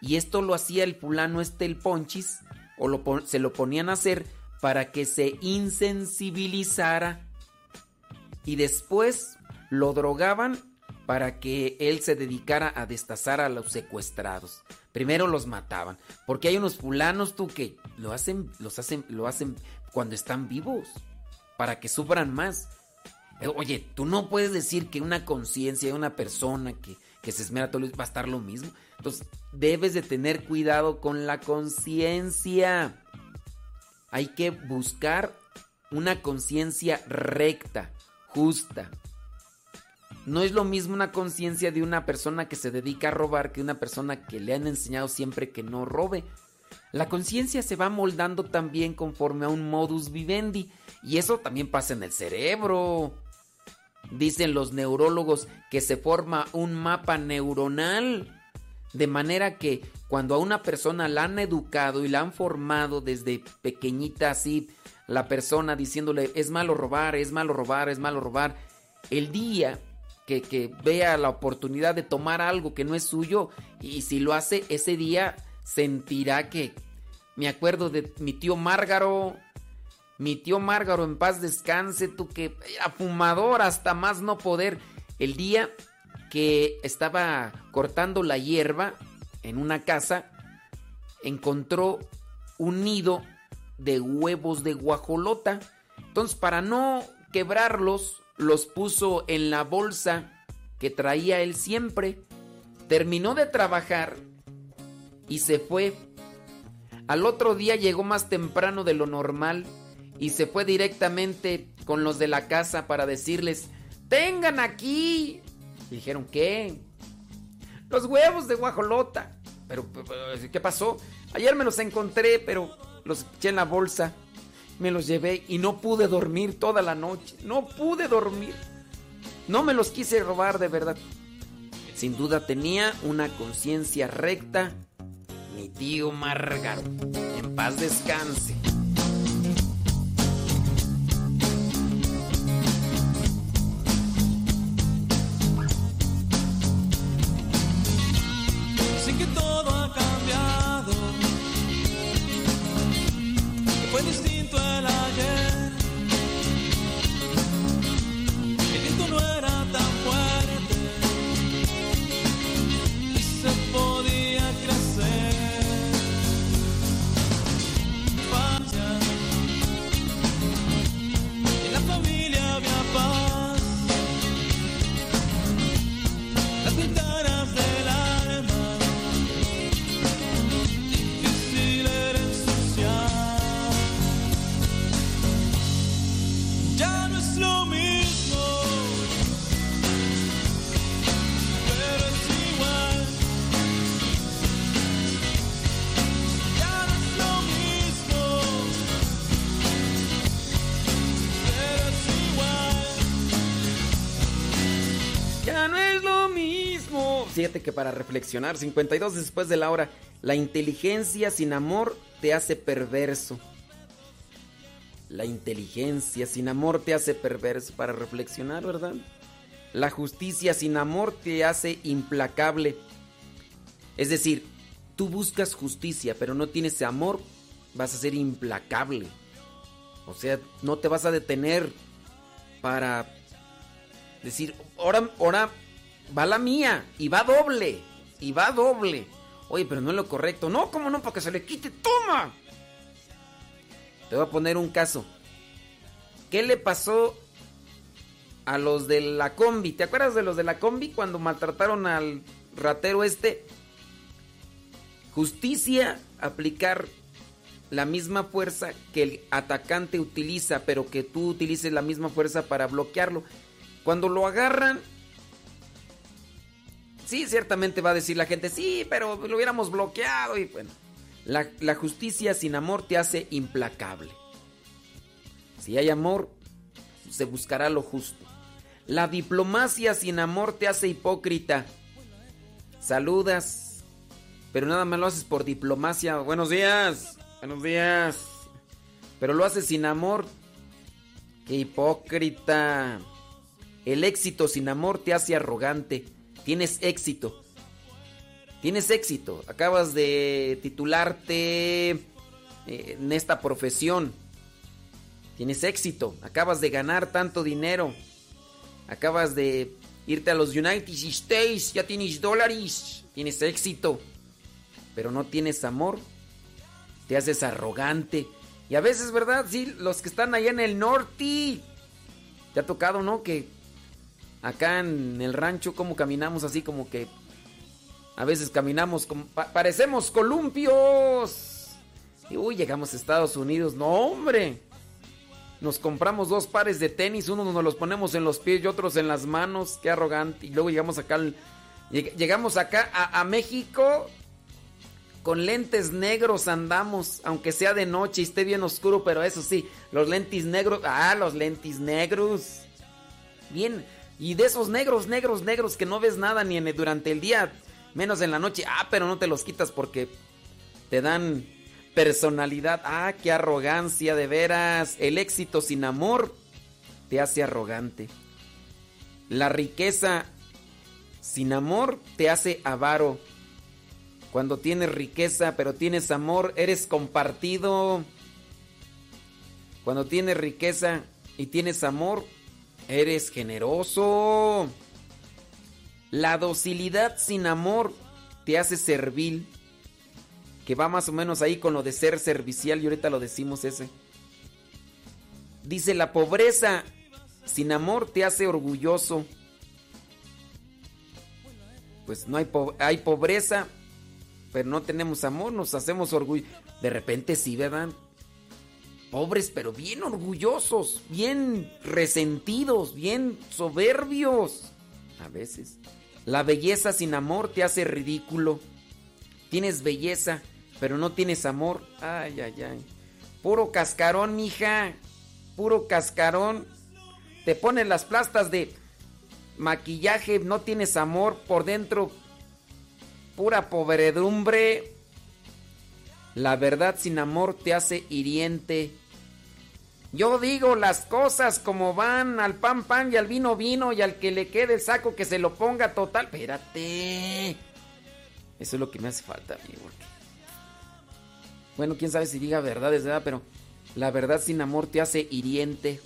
Y esto lo hacía el fulano este, el ponchis, o se lo ponían a hacer para que se insensibilizara. Y después lo drogaban para que él se dedicara a destazar a los secuestrados. Primero los mataban, porque hay unos fulanos tú que lo hacen, los hacen, lo hacen cuando están vivos, para que sufran más. Eh, oye, tú no puedes decir que una conciencia de una persona que, que se esmera todo va a estar lo mismo. Entonces, debes de tener cuidado con la conciencia. Hay que buscar una conciencia recta, justa. No es lo mismo una conciencia de una persona que se dedica a robar que una persona que le han enseñado siempre que no robe. La conciencia se va moldando también conforme a un modus vivendi y eso también pasa en el cerebro. Dicen los neurólogos que se forma un mapa neuronal de manera que cuando a una persona la han educado y la han formado desde pequeñita así, la persona diciéndole es malo robar, es malo robar, es malo robar, el día que, vea la oportunidad de tomar algo que no es suyo y si lo hace ese día sentirá que, me acuerdo de mi tío Márgaro, Mi tío Márgaro en paz descanse, tú que era fumador hasta más no poder. El día que estaba cortando la hierba en una casa, encontró un nido de huevos de guajolota. Entonces, para no quebrarlos, los puso en la bolsa que traía él siempre. Terminó de trabajar y se fue. Al otro día llegó más temprano de lo normal y se fue directamente con los de la casa para decirles, tengan aquí. dijeron, ¿qué? Los huevos de guajolota. Pero, ¿qué pasó? Ayer me los encontré, pero los eché en la bolsa. Me los llevé y no pude dormir toda la noche. No pude dormir. No me los quise robar de verdad. Sin duda tenía una conciencia recta. Mi tío Margaro. En paz descanse. Que para reflexionar, 52 después de la hora, la inteligencia sin amor te hace perverso. La inteligencia sin amor te hace perverso para reflexionar, ¿verdad? La justicia sin amor te hace implacable. Es decir, tú buscas justicia, pero no tienes amor, vas a ser implacable. O sea, no te vas a detener para decir, ahora, ahora va la mía y va doble, y va doble. Oye, pero no es lo correcto. No, ¿cómo no? Para que se le quite, toma. Te voy a poner un caso. ¿Qué le pasó a los de la combi? ¿Te acuerdas de los de la combi cuando maltrataron al ratero este? Justicia, aplicar la misma fuerza que el atacante utiliza, pero que tú utilices la misma fuerza para bloquearlo. Cuando lo agarran, sí, ciertamente va a decir la gente, sí, pero lo hubiéramos bloqueado y bueno. La, la justicia sin amor te hace implacable. Si hay amor, se buscará lo justo. La diplomacia sin amor te hace hipócrita. Saludas, pero nada más lo haces por diplomacia. Buenos días, buenos días. Pero lo haces sin amor. Qué hipócrita. El éxito sin amor te hace arrogante. Tienes éxito. Tienes éxito. Acabas de titularte eh, en esta profesión. Tienes éxito. Acabas de ganar tanto dinero. Acabas de irte a los United States. Ya tienes dólares. Tienes éxito. Pero no tienes amor. Te haces arrogante. Y a veces, ¿verdad? Sí, los que están allá en el norte. Te ha tocado, ¿no? Que acá en el rancho, como caminamos así, como que a veces caminamos como. pa- parecemos columpios. Y uy, llegamos a Estados Unidos. No, hombre. Nos compramos dos pares de tenis, uno nos los ponemos en los pies y otros en las manos. Qué arrogante. Y luego llegamos acá. lleg- Llegamos acá a, a México. Con lentes negros andamos, aunque sea de noche y esté bien oscuro, pero eso sí, los lentes negros. Ah, los lentes negros. Bien. Y de esos negros, negros, negros que no ves nada ni durante el día, menos en la noche. Ah, pero no te los quitas porque te dan personalidad. Ah, qué arrogancia, de veras. El éxito sin amor te hace arrogante. La riqueza sin amor te hace avaro. Cuando tienes riqueza pero tienes amor, eres compartido. Cuando tienes riqueza y tienes amor, eres generoso. La docilidad sin amor te hace servil. Que va más o menos ahí con lo de ser servicial y ahorita lo decimos ese. Dice la pobreza sin amor te hace orgulloso. Pues no hay, hay pobreza, pero no tenemos amor, nos hacemos orgullo. De repente sí, ¿verdad? Pobres, pero bien orgullosos, bien resentidos, bien soberbios. A veces. La belleza sin amor te hace ridículo. Tienes belleza, pero no tienes amor. Ay, ay, ay. Puro cascarón, mija. Puro cascarón. Te ponen las plastas de maquillaje, no tienes amor por dentro. Pura pobredumbre. La verdad sin amor te hace hiriente. Yo digo las cosas como van, al pan pan y al vino vino y al que le quede el saco que se lo ponga total. Espérate. Eso es lo que me hace falta, amigo. Bueno, quién sabe si diga verdades, ¿verdad? Pero la verdad sin amor te hace hiriente.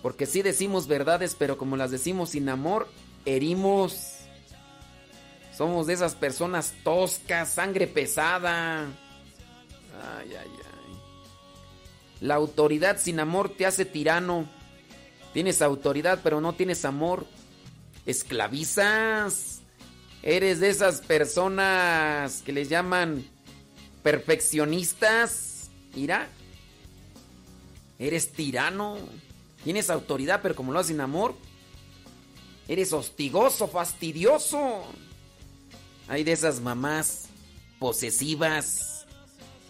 Porque sí decimos verdades, pero como las decimos sin amor, herimos. Somos de esas personas toscas, sangre pesada. Ay, ay, ay. La autoridad sin amor te hace tirano. Tienes autoridad, pero no tienes amor. Esclavizas. Eres de esas personas que les llaman perfeccionistas. Mira. Eres tirano. Tienes autoridad, pero como lo haces sin amor, eres hostigoso, fastidioso. Hay de esas mamás posesivas,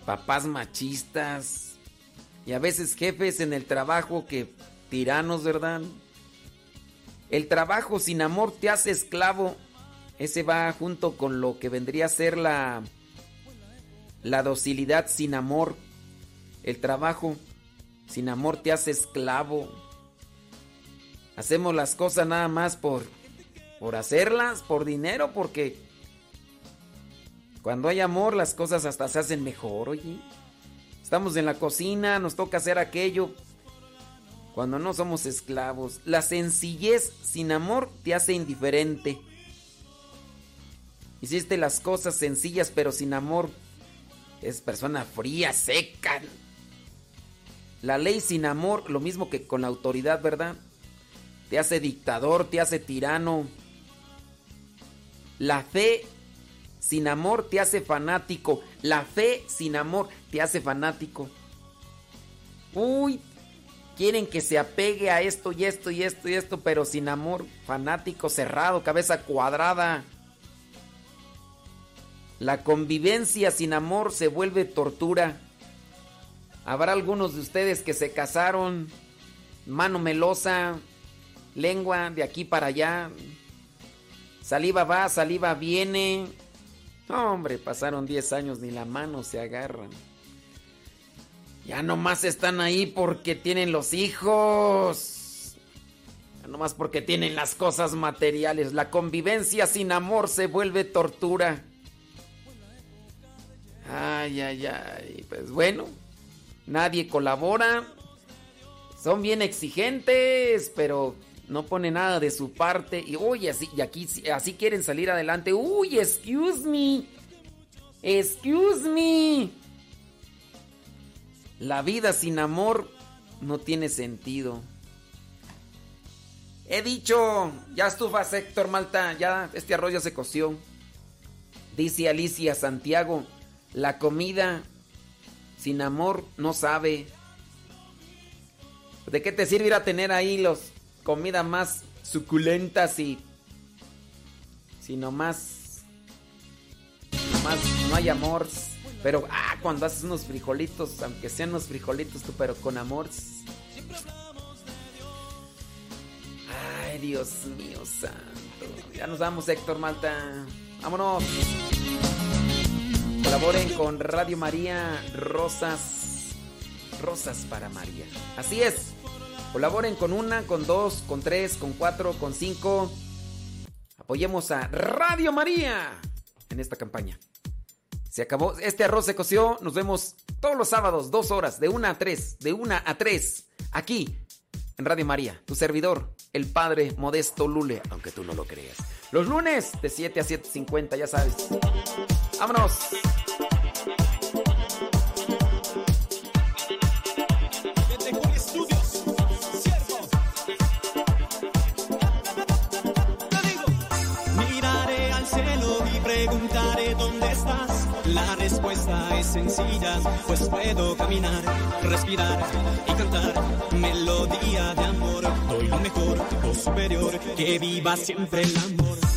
papás machistas y a veces jefes en el trabajo que tiranos, ¿verdad? El trabajo sin amor te hace esclavo. Ese va junto con lo que vendría a ser la la docilidad sin amor. El trabajo sin amor te hace esclavo. Hacemos las cosas nada más por, por hacerlas, por dinero, porque cuando hay amor las cosas hasta se hacen mejor, oye. Estamos en la cocina, nos toca hacer aquello. Cuando no somos esclavos. La sencillez sin amor te hace indiferente. Hiciste las cosas sencillas pero sin amor. Es persona fría, seca. La ley sin amor, lo mismo que con la autoridad, ¿verdad? Te hace dictador, te hace tirano. La fe sin amor te hace fanático. La fe sin amor te hace fanático. Uy, quieren que se apegue a esto y esto y esto y esto, pero sin amor, fanático, cerrado, cabeza cuadrada. La convivencia sin amor se vuelve tortura. Habrá algunos de ustedes que se casaron, mano melosa, lengua de aquí para allá, saliva va, saliva viene. Hombre, pasaron 10 años, ni la mano se agarran. Ya nomás están ahí porque tienen los hijos. Ya nomás porque tienen las cosas materiales. La convivencia sin amor se vuelve tortura. Ay, ay, ay. Pues bueno, nadie colabora. Son bien exigentes, pero no pone nada de su parte. Y uy, así, y aquí así quieren salir adelante. Uy, excuse me. Excuse me. La vida sin amor no tiene sentido. He dicho, ya estufas Héctor Malta, ya este arroz ya se coció. Dice Alicia Santiago, la comida sin amor no sabe. ¿De qué te sirve ir a tener ahí los comidas más suculentas y si nomás, nomás no hay amor? Pero ah, cuando haces unos frijolitos, aunque sean unos frijolitos tú, pero con amor. Ay, Dios mío santo. Ya nos vamos, Héctor Malta. Vámonos. Colaboren con Radio María Rosas. Rosas para María. Así es. Colaboren con una, con dos, con tres, con cuatro, con cinco. Apoyemos a Radio María en esta campaña. Se acabó. Este arroz se coció. Nos vemos todos los sábados, dos horas, de una a tres, de una a tres, aquí en Radio María. Tu servidor, el padre Modesto Lule, aunque tú no lo creas. Los lunes de 7 a 7.50, ya sabes. Vámonos. Es pues puedo caminar, respirar y cantar. Melodía de amor, doy lo mejor, lo superior, que viva siempre el amor.